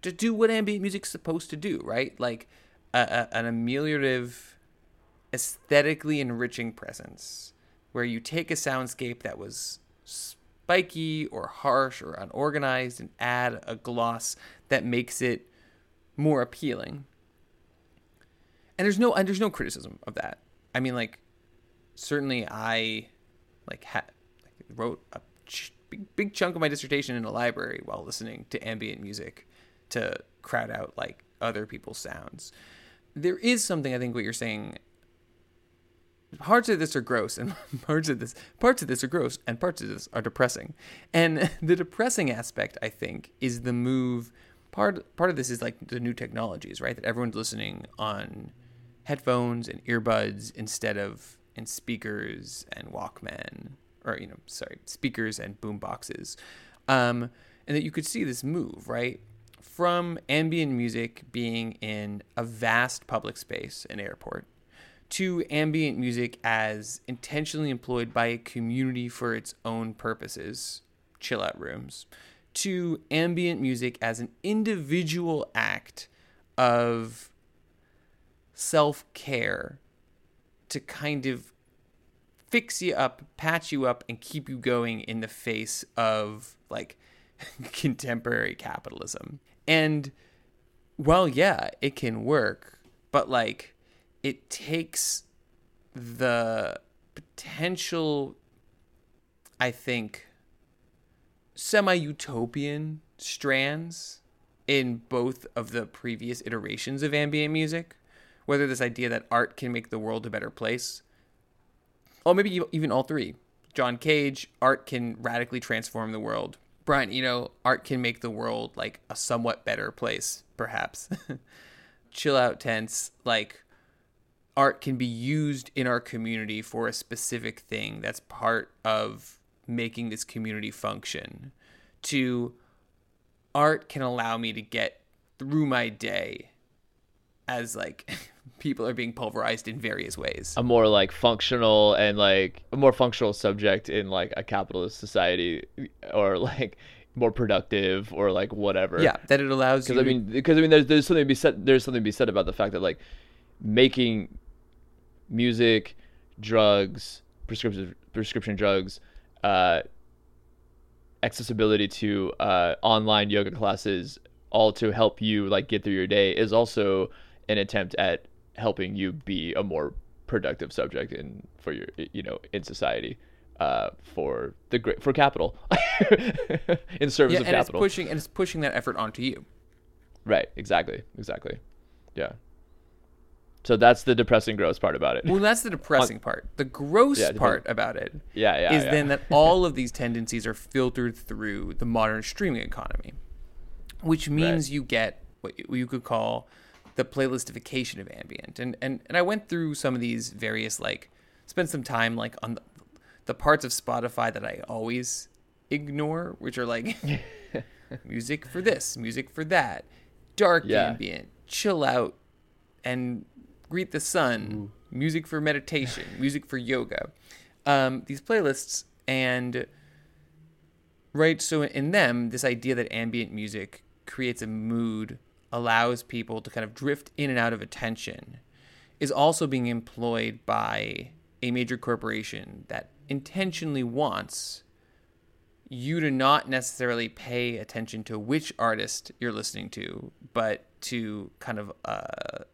to do what ambient music's supposed to do right? Like a, a, an ameliorative aesthetically enriching presence where you take a soundscape that was spiky or harsh or unorganized and add a gloss that makes it more appealing. And there's no and there's no criticism of that. I mean like certainly I like ha- wrote a ch- big, big chunk of my dissertation in a library while listening to ambient music to crowd out like other people's sounds. There is something I think what you're saying. Parts of this are gross, and *laughs* parts of this parts of this are gross, and parts of this are depressing. And *laughs* the depressing aspect, I think, is the move. Part part of this is like the new technologies, right? That everyone's listening on headphones and earbuds instead of in speakers and Walkman, or you know, sorry, speakers and boom boxes, um, and that you could see this move, right? from ambient music being in a vast public space, an airport, to ambient music as intentionally employed by a community for its own purposes, chill out rooms, to ambient music as an individual act of self care to kind of fix you up, patch you up, and keep you going in the face of like *laughs* contemporary capitalism. And well, yeah, it can work, but like it takes the potential, I think, semi utopian strands in both of the previous iterations of ambient music. Whether this idea that art can make the world a better place, or maybe even all three. John Cage, art can radically transform the world. Brian, you know, art can make the world like a somewhat better place, perhaps. *laughs* Chill out tense, like art can be used in our community for a specific thing that's part of making this community function. To art can allow me to get through my day as like *laughs* people are being pulverized in various ways. A more like functional and like a more functional subject in like a capitalist society or like more productive or like whatever. Yeah, that it allows you. Because I mean, because I mean, there's there's something to be said. There's something to be said about the fact that like making music, drugs, prescription prescription drugs, uh, accessibility to uh, online yoga classes, all to help you like get through your day is also an attempt at helping you be a more productive subject in for your you know in society uh, for the great for capital *laughs* in service yeah, of and capital. It's pushing and it's pushing that effort onto you. Right. Exactly. Exactly. Yeah. So that's the depressing gross part about it. Well, that's the depressing *laughs* part. The gross yeah, part about it yeah, yeah, is then that *laughs* all of these tendencies are filtered through the modern streaming economy, which means right. you get what you could call the playlistification of ambient. And and and I went through some of these various like spent some time like on the, the parts of Spotify that I always ignore, which are like *laughs* music for this, music for that, dark ambient, chill out, and greet the sun, Ooh. music for meditation, *laughs* music for yoga. Um, these playlists and right so in them this idea that ambient music creates a mood allows people to kind of drift in and out of attention is also being employed by a major corporation that intentionally wants you to not necessarily pay attention to which artist you're listening to, but to kind of uh,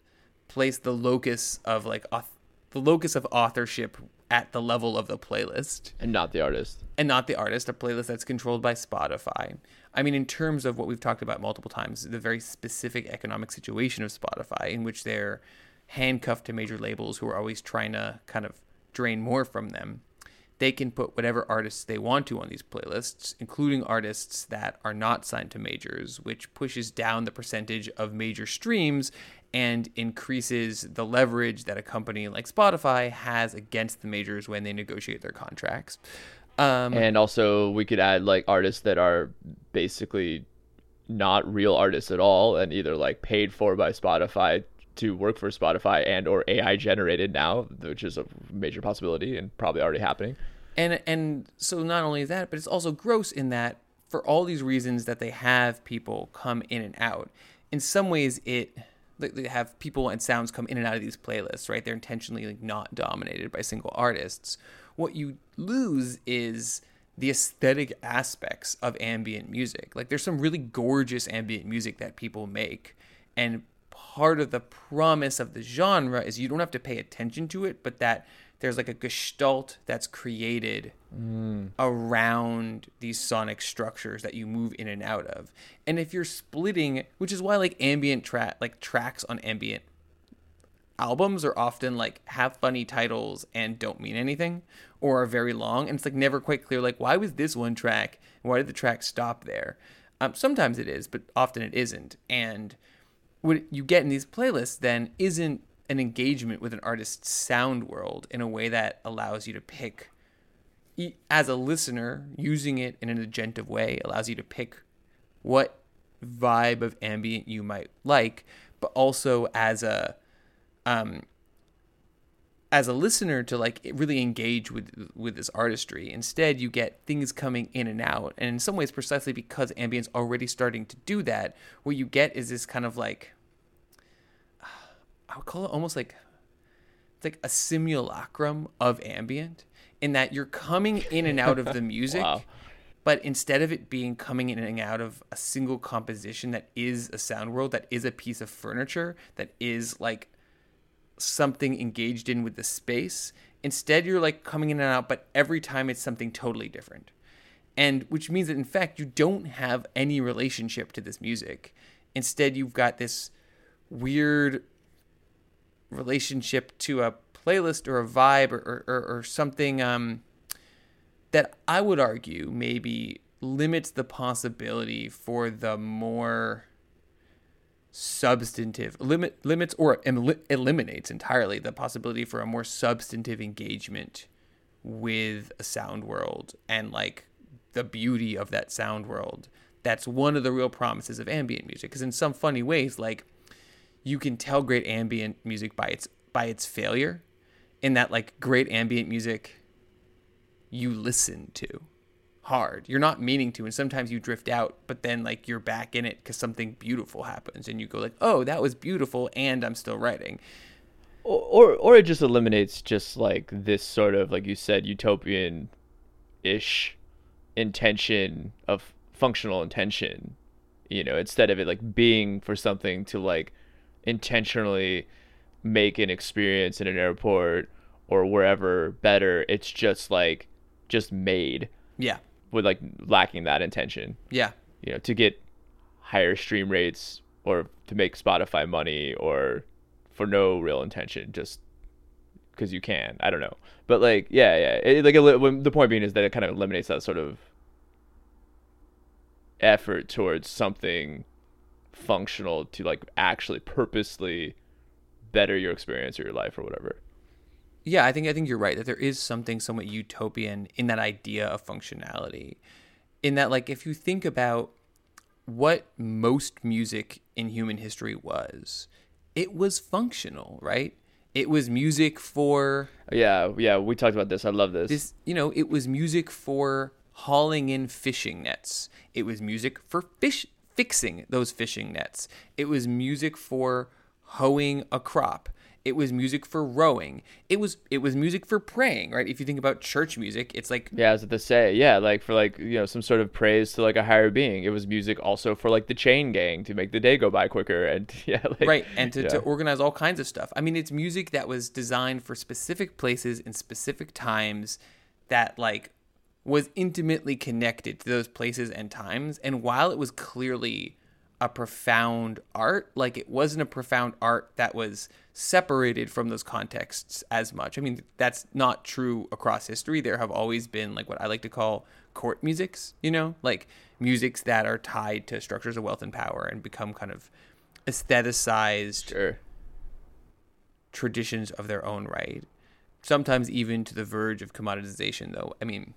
place the locus of like auth- the locus of authorship at the level of the playlist. And not the artist. And not the artist a playlist that's controlled by spotify. I mean in terms of what we've talked about multiple times the very specific economic situation of spotify in which they're handcuffed to major labels who are always trying to kind of drain more from them they can put whatever artists they want to on these playlists, including artists that are not signed to majors, which pushes down the percentage of major streams and increases the leverage that a company like Spotify has against the majors when they negotiate their contracts. Um, and also, we could add like artists that are basically not real artists at all and either like paid for by Spotify to work for Spotify and or AI generated now, which is a major possibility and probably already happening. And and so not only that, but it's also gross in that for all these reasons that they have people come in and out. In some ways, it they have people and sounds come in and out of these playlists, right? They're intentionally like not dominated by single artists. What you lose is the aesthetic aspects of ambient music. Like there's some really gorgeous ambient music that people make and part of the promise of the genre is you don't have to pay attention to it, but that there's like a gestalt that's created around these sonic structures that you move in and out of. And if you're splitting, which is why like ambient track like tracks on ambient albums are often like have funny titles and don't mean anything or are very long and it's like never quite clear like why was this one track why did the track stop there? Um, sometimes it is but often it isn't. And what you get in these playlists then isn't an engagement with an artist's sound world in a way that allows you to pick as a listener using it in an agentive way allows you to pick what vibe of ambient you might like but also as a um, as a listener to like really engage with with this artistry. Instead, you get things coming in and out, and in some ways, precisely because ambient's already starting to do that, what you get is this kind of like I would call it almost like it's like a simulacrum of ambient, in that you're coming in and out of the *laughs* music. Wow. But instead of it being coming in and out of a single composition that is a sound world, that is a piece of furniture, that is like something engaged in with the space. Instead, you're like coming in and out, but every time it's something totally different. And which means that in fact, you don't have any relationship to this music. Instead, you've got this weird relationship to a playlist or a vibe or, or, or something um, that I would argue maybe limits the possibility for the more substantive limit limits or eliminates entirely the possibility for a more substantive engagement with a sound world and like the beauty of that sound world. That's one of the real promises of ambient music because in some funny ways like you can tell great ambient music by its by its failure in that like great ambient music you listen to hard. You're not meaning to, and sometimes you drift out, but then like you're back in it because something beautiful happens, and you go like, "Oh, that was beautiful," and I'm still writing. or, or or it just eliminates just like this sort of like you said utopian ish intention of functional intention you know instead of it like being for something to like intentionally make an experience in an airport or wherever better it's just like just made Yeah, with like lacking that intention yeah, you know, to get higher stream rates or to make Spotify money or for no real intention, just because you can. I don't know, but like, yeah, yeah. It, like, it, the point being is that it kind of eliminates that sort of effort towards something functional to like actually purposely better your experience or your life or whatever. Yeah. I think I think you're right that there is something somewhat utopian in that idea of functionality. In that, like, if you think about what most music in human history was, it was functional, right? It was music for Yeah, yeah. We talked about this. I love this. this you know it was music for hauling in fishing nets it was music for fish fixing those fishing nets it was music for hoeing a crop it was music for rowing. It was it was music for praying right? If you think about church music it's like Yeah, as to say, yeah, like for like you know some sort of praise to like a higher being. It was music also for like the chain gang to make the day go by quicker, and *laughs* yeah, like, right and to, to organize all kinds of stuff. I mean it's music that was designed for specific places in specific times that like was intimately connected to those places and times. And while it was clearly a profound art like it wasn't a profound art that was separated from those contexts as much i mean that's not true across history there have always been like what i like to call court musics you know like musics that are tied to structures of wealth and power and become kind of aestheticized sure. traditions of their own right. Sometimes even to the verge of commoditization, though. I mean,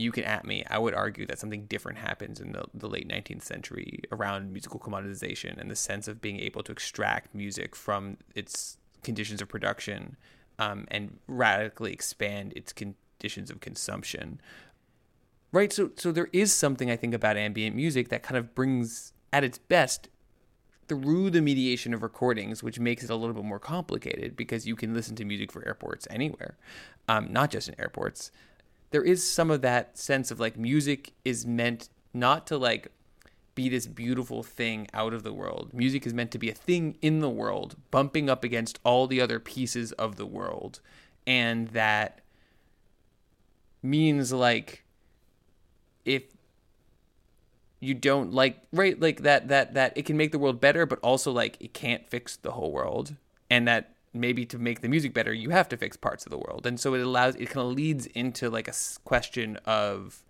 you can at me. I would argue that something different happens in the, the late 19th century around musical commoditization and the sense of being able to extract music from its conditions of production um, and radically expand its conditions of consumption. Right. So, so there is something I think about ambient music that kind of brings, at its best, through the mediation of recordings, which makes it a little bit more complicated because you can listen to music for airports anywhere, um, not just in airports. There is some of that sense of like music is meant not to like be this beautiful thing out of the world. Music is meant to be a thing in the world, bumping up against all the other pieces of the world and that means like if you don't like right like that that that it can make the world better but also like it can't fix the whole world and that maybe to make the music better you have to fix parts of the world. And so it allows it kind of leads into like a question of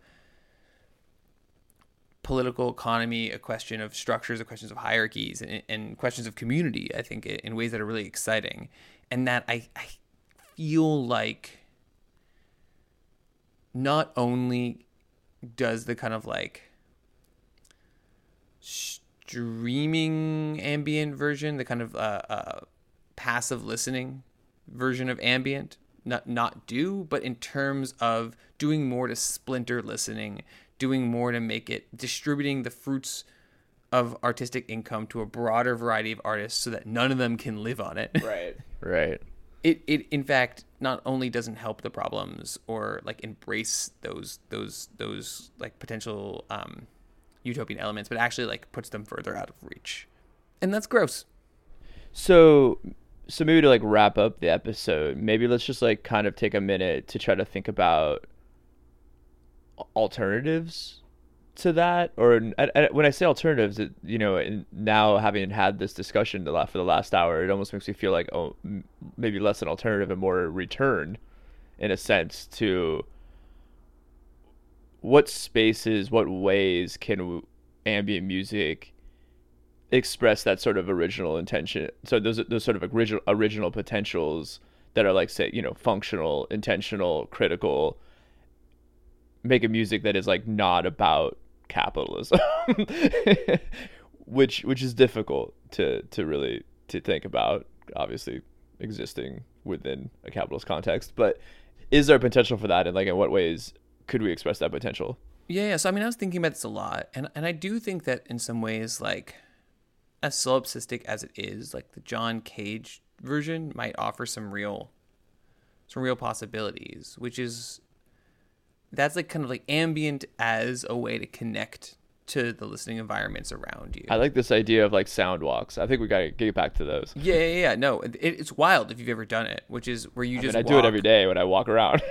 political economy a question of structures a questions of hierarchies and, and questions of community i think in ways that are really exciting. And that i, I feel like not only does the kind of like streaming ambient version, the kind of uh, uh, passive listening version of ambient, not not do, but in terms of doing more to splinter listening, doing more to make it distributing the fruits of artistic income to a broader variety of artists so that none of them can live on it. Right. *laughs* Right. It it in fact not only doesn't help the problems or like embrace those those those like potential um utopian elements, but actually like puts them further out of reach. And that's gross. So so maybe to like wrap up the episode, maybe let's just like kind of take a minute to try to think about alternatives to that or when i say alternatives it, you know now having had this discussion the for the last hour it almost makes me feel like oh maybe less an alternative and more return in a sense to what spaces, what ways can ambient music express that sort of original intention? So those those sort of original original potentials that are like say you know functional, intentional, critical. Make a music that is like not about capitalism, *laughs* which which is difficult to to really to think about. Obviously, existing within a capitalist context, but is there potential for that, and like in what ways could we express that potential? Yeah, yeah. So I mean, I was thinking about this a lot, and and I do think that in some ways, like as solipsistic as it is, like the John Cage version might offer some real, some real possibilities, which is that's like kind of like ambient as a way to connect to the listening environments around you. I like this idea of like sound walks. I think we gotta get back to those. Yeah, yeah, yeah. No, it, it's wild if you've ever done it, which is where you I just. Mean, I do it every day when I walk around.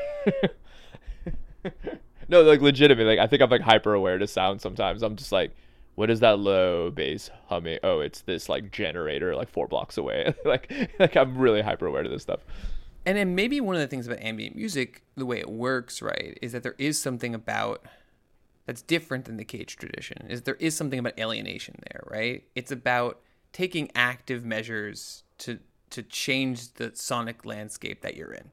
*laughs* no, like legitimately, like I think I'm like hyper aware to sound sometimes. I'm just like, what is that low bass humming? Oh, it's this like generator like four blocks away. *laughs* like like I'm really hyper aware to this stuff. And then maybe one of the things about ambient music, the way it works, right, is that there is something about that's different than the cage tradition. Is there is something about alienation there, right? It's about taking active measures to to change the sonic landscape that you're in,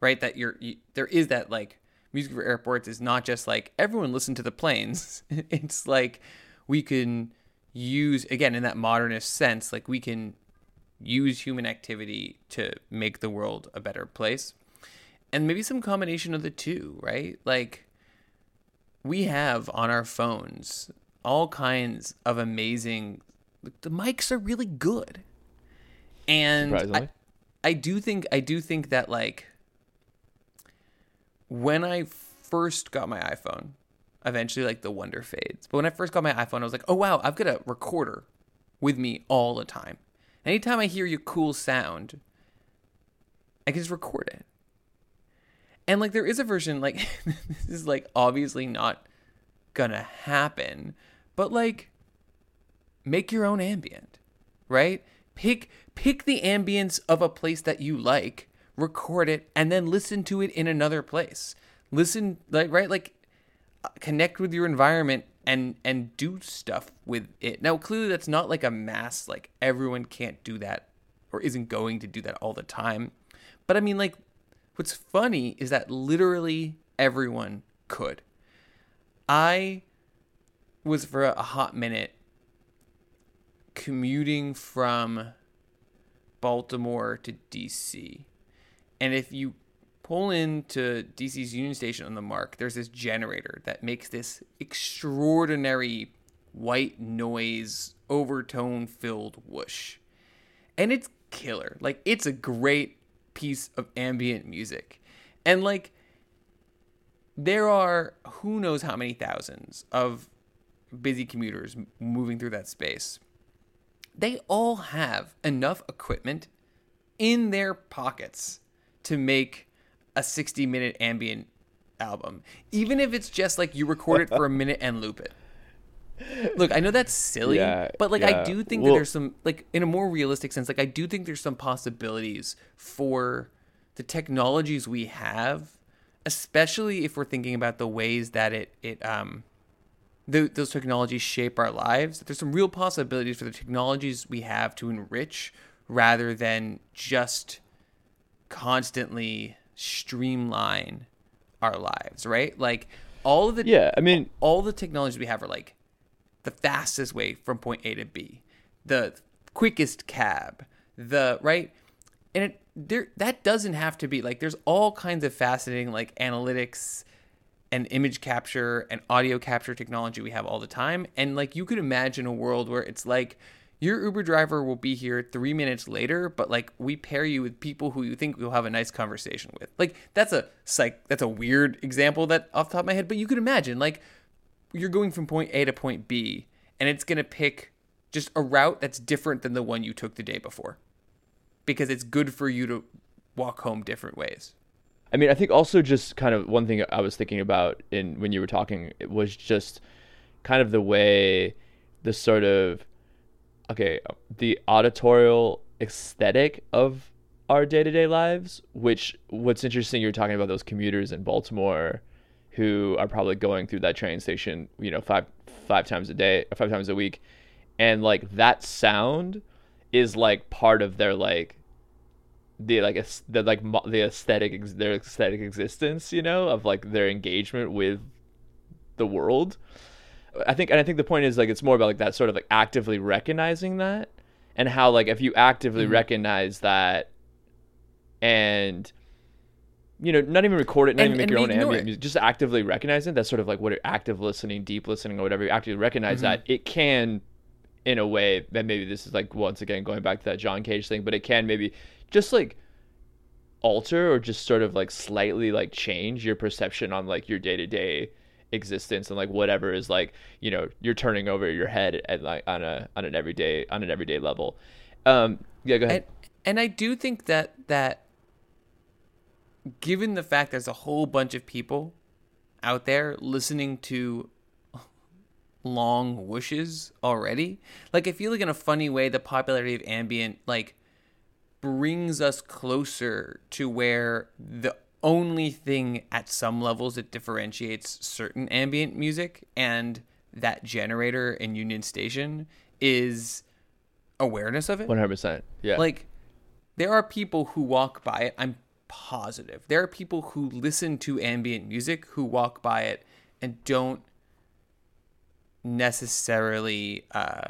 right? That you're you, there is that like music for airports is not just like everyone listen to the planes. *laughs* it's like we can use again in that modernist sense, like we can use human activity to make the world a better place. And maybe some combination of the two, right? Like we have on our phones all kinds of amazing the mics are really good. And I, I do think I do think that like when I first got my iPhone, eventually like the wonder fades. But when I first got my iPhone, I was like, oh wow, I've got a recorder with me all the time. Anytime I hear your cool sound, I can just record it. And like there is a version like *laughs* this is like obviously not gonna happen, but like make your own ambient, right? Pick pick the ambience of a place that you like record it, and then listen to it in another place. Listen, like right, like connect with your environment and and do stuff with it. Now, clearly, that's not like a mass. Like everyone can't do that or isn't going to do that all the time. But I mean, like, what's funny is that literally everyone could. I was for a hot minute commuting from Baltimore to DC and if you pull into DC's Union Station on the MARC, there's this generator that makes this extraordinary white noise overtone filled whoosh. And it's killer. Like it's a great piece of ambient music. And like there are who knows how many thousands of busy commuters moving through that space. They all have enough equipment in their pockets to make a 60 minute ambient album, even if it's just like you record it for a minute and loop it. Look, I know that's silly, Yeah, but like I do think Well- that there's some like in a more realistic sense, like I do think there's some possibilities for the technologies we have, especially if we're thinking about the ways that it it um th- those technologies shape our lives. There's some real possibilities for the technologies we have to enrich rather than just constantly streamline our lives, right? Like all of the Yeah, I mean, all the technologies we have are like the fastest way from point A to B, the quickest cab, the right, and it there that doesn't have to be like there's all kinds of fascinating like analytics and image capture and audio capture technology we have all the time, and like you could imagine a world where it's like. Your Uber driver will be here three minutes later, but like we pair you with people who you think you'll have a nice conversation with. Like that's a psych. That's a weird example that off the top of my head, but you could imagine like you're going from point A to point B, and it's to pick just a route that's different than the one you took the day before because it's good for you to walk home different ways. I mean, I think also just kind of one thing I was thinking about in when you were talking was just kind of the way the sort of okay, the auditorial aesthetic of our day-to-day lives, which what's interesting you're talking about those commuters in Baltimore who are probably going through that train station, you know, five five times a day, five times a week, and like that sound is like part of their like the like the like the aesthetic their aesthetic existence, you know, of like their engagement with the world. I think and I think the point is like it's more about like that sort of like actively recognizing that and how like if you actively Mhm. recognize that and you know, not even record it, not And- even make your own ambient it. music, just actively recognizing that's sort of like what active listening, deep listening, or whatever. You actively recognize that it can, in a way, that maybe this is like once again going back to that John Cage thing, but it can maybe just like alter or just sort of like slightly like change your perception on like your day to day existence and like whatever is like you know you're turning over your head at like on a on an everyday on an everyday level. Um, yeah, go ahead. And and I do think that that given the fact there's a whole bunch of people out there listening to long whooshes already, like I feel like in a funny way the popularity of ambient like brings us closer to where the only thing at some levels that differentiates certain ambient music and that generator in Union Station is awareness of it. One hundred percent. Yeah. Like, there are people who walk by it. I'm positive. There are people who listen to ambient music who walk by it and don't necessarily uh,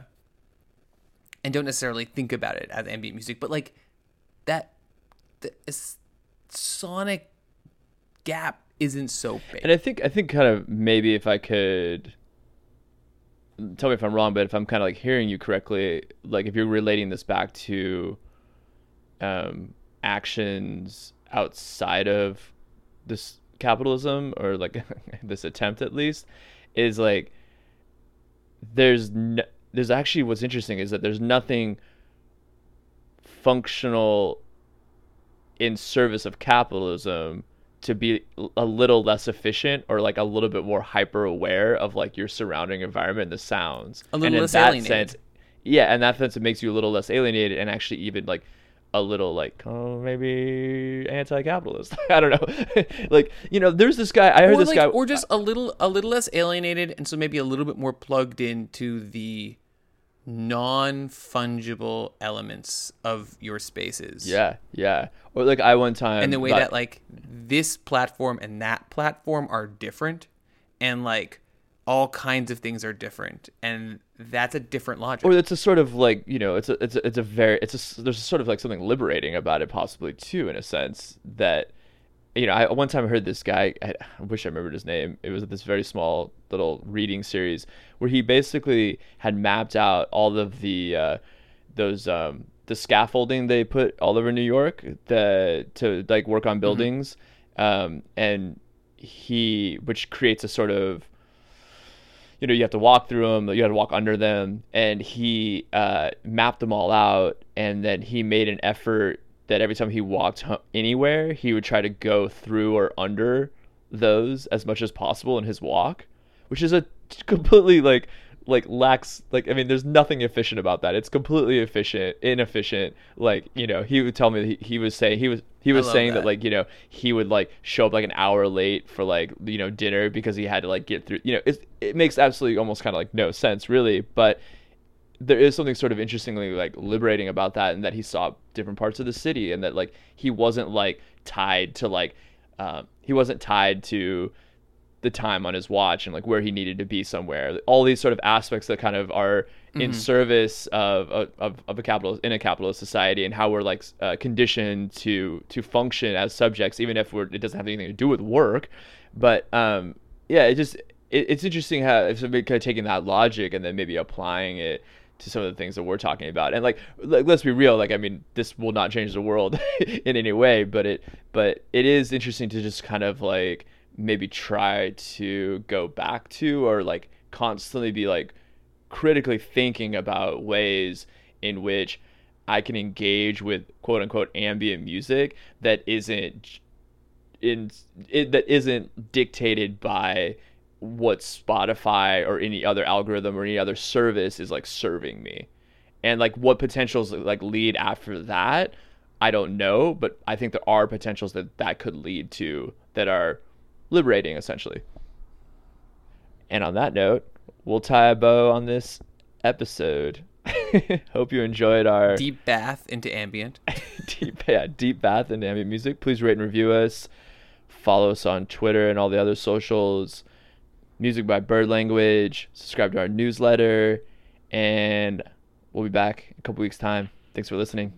and don't necessarily think about it as ambient music, but like that the sonic gap isn't so big. And I think I think kind of maybe if I could tell me if I'm wrong, but if I'm kind of like hearing you correctly, like if you're relating this back to um, actions outside of this capitalism or like *laughs* this attempt at least, is like there's no, there's actually what's interesting is that there's nothing functional in service of capitalism to be a little less efficient or like a little bit more hyper aware of like your surrounding environment and the sounds. A little and in that alienated. sense, yeah, and that sense it makes you a little less alienated and actually even like a little like oh maybe anti-capitalist. *laughs* I don't know. *laughs* like you know, there's this guy. I heard or this like, guy. or just a little a little less alienated and so maybe a little bit more plugged into the non-fungible elements of your spaces yeah, yeah. Or like I one time and the way that like this platform and that platform are different and like all kinds of things are different and that's a different logic or it's a sort of like you know it's a it's a, it's a very it's a there's a sort of like something liberating about it possibly too in a sense that you know I one time I heard this guy I, I wish I remembered his name. It was this very small little reading series where he basically had mapped out all of the uh, those um the scaffolding they put all over New York the to like work on buildings. Um and he which creates a sort of you know you have to walk through them you have to walk under them. And he uh, mapped them all out and then he made an effort that every time he walked anywhere, he would try to go through or under those as much as possible in his walk, which is a completely like like lacks like I mean there's nothing efficient about that. It's completely efficient, inefficient. Like, you know, he would tell me he, he was saying he was he was saying that. that. like, you know, he would like show up like an hour late for like, you know, dinner because he had to like get through, you know, it it makes absolutely almost kind of like no sense really, but there is something sort of interestingly like liberating about that and that he saw different parts of the city and that like he wasn't like tied to like um, he wasn't tied to the time on his watch and like where he needed to be somewhere. All these sort of aspects that kind of are mm-hmm. in service of, of, of a capital in a capitalist society and how we're like uh, conditioned to to function as subjects, even if we're, it doesn't have anything to do with work. But um, yeah, it just it, it's interesting how if somebody kind of taking that logic and then maybe applying it to some of the things that we're talking about. And like, let's be real like i mean this will not change the world *laughs* in any way but it but it is interesting to just kind of like maybe try to go back to or like constantly be like critically thinking about ways in which I can engage with quote unquote ambient music that isn't in it, that isn't dictated by what Spotify or any other algorithm or any other service is like serving me. And like what potentials like lead after that, I don't know, but I think there are potentials that that could lead to that are liberating essentially. And on that note, we'll tie a bow on this episode. *laughs* Hope you enjoyed our deep bath into ambient. *laughs* deep yeah, deep bath into ambient music. Please rate and review us. Follow us on Twitter and all the other socials. Music by Bird Language. Subscribe to our newsletter. And we'll be back in a couple weeks' time. Thanks for listening.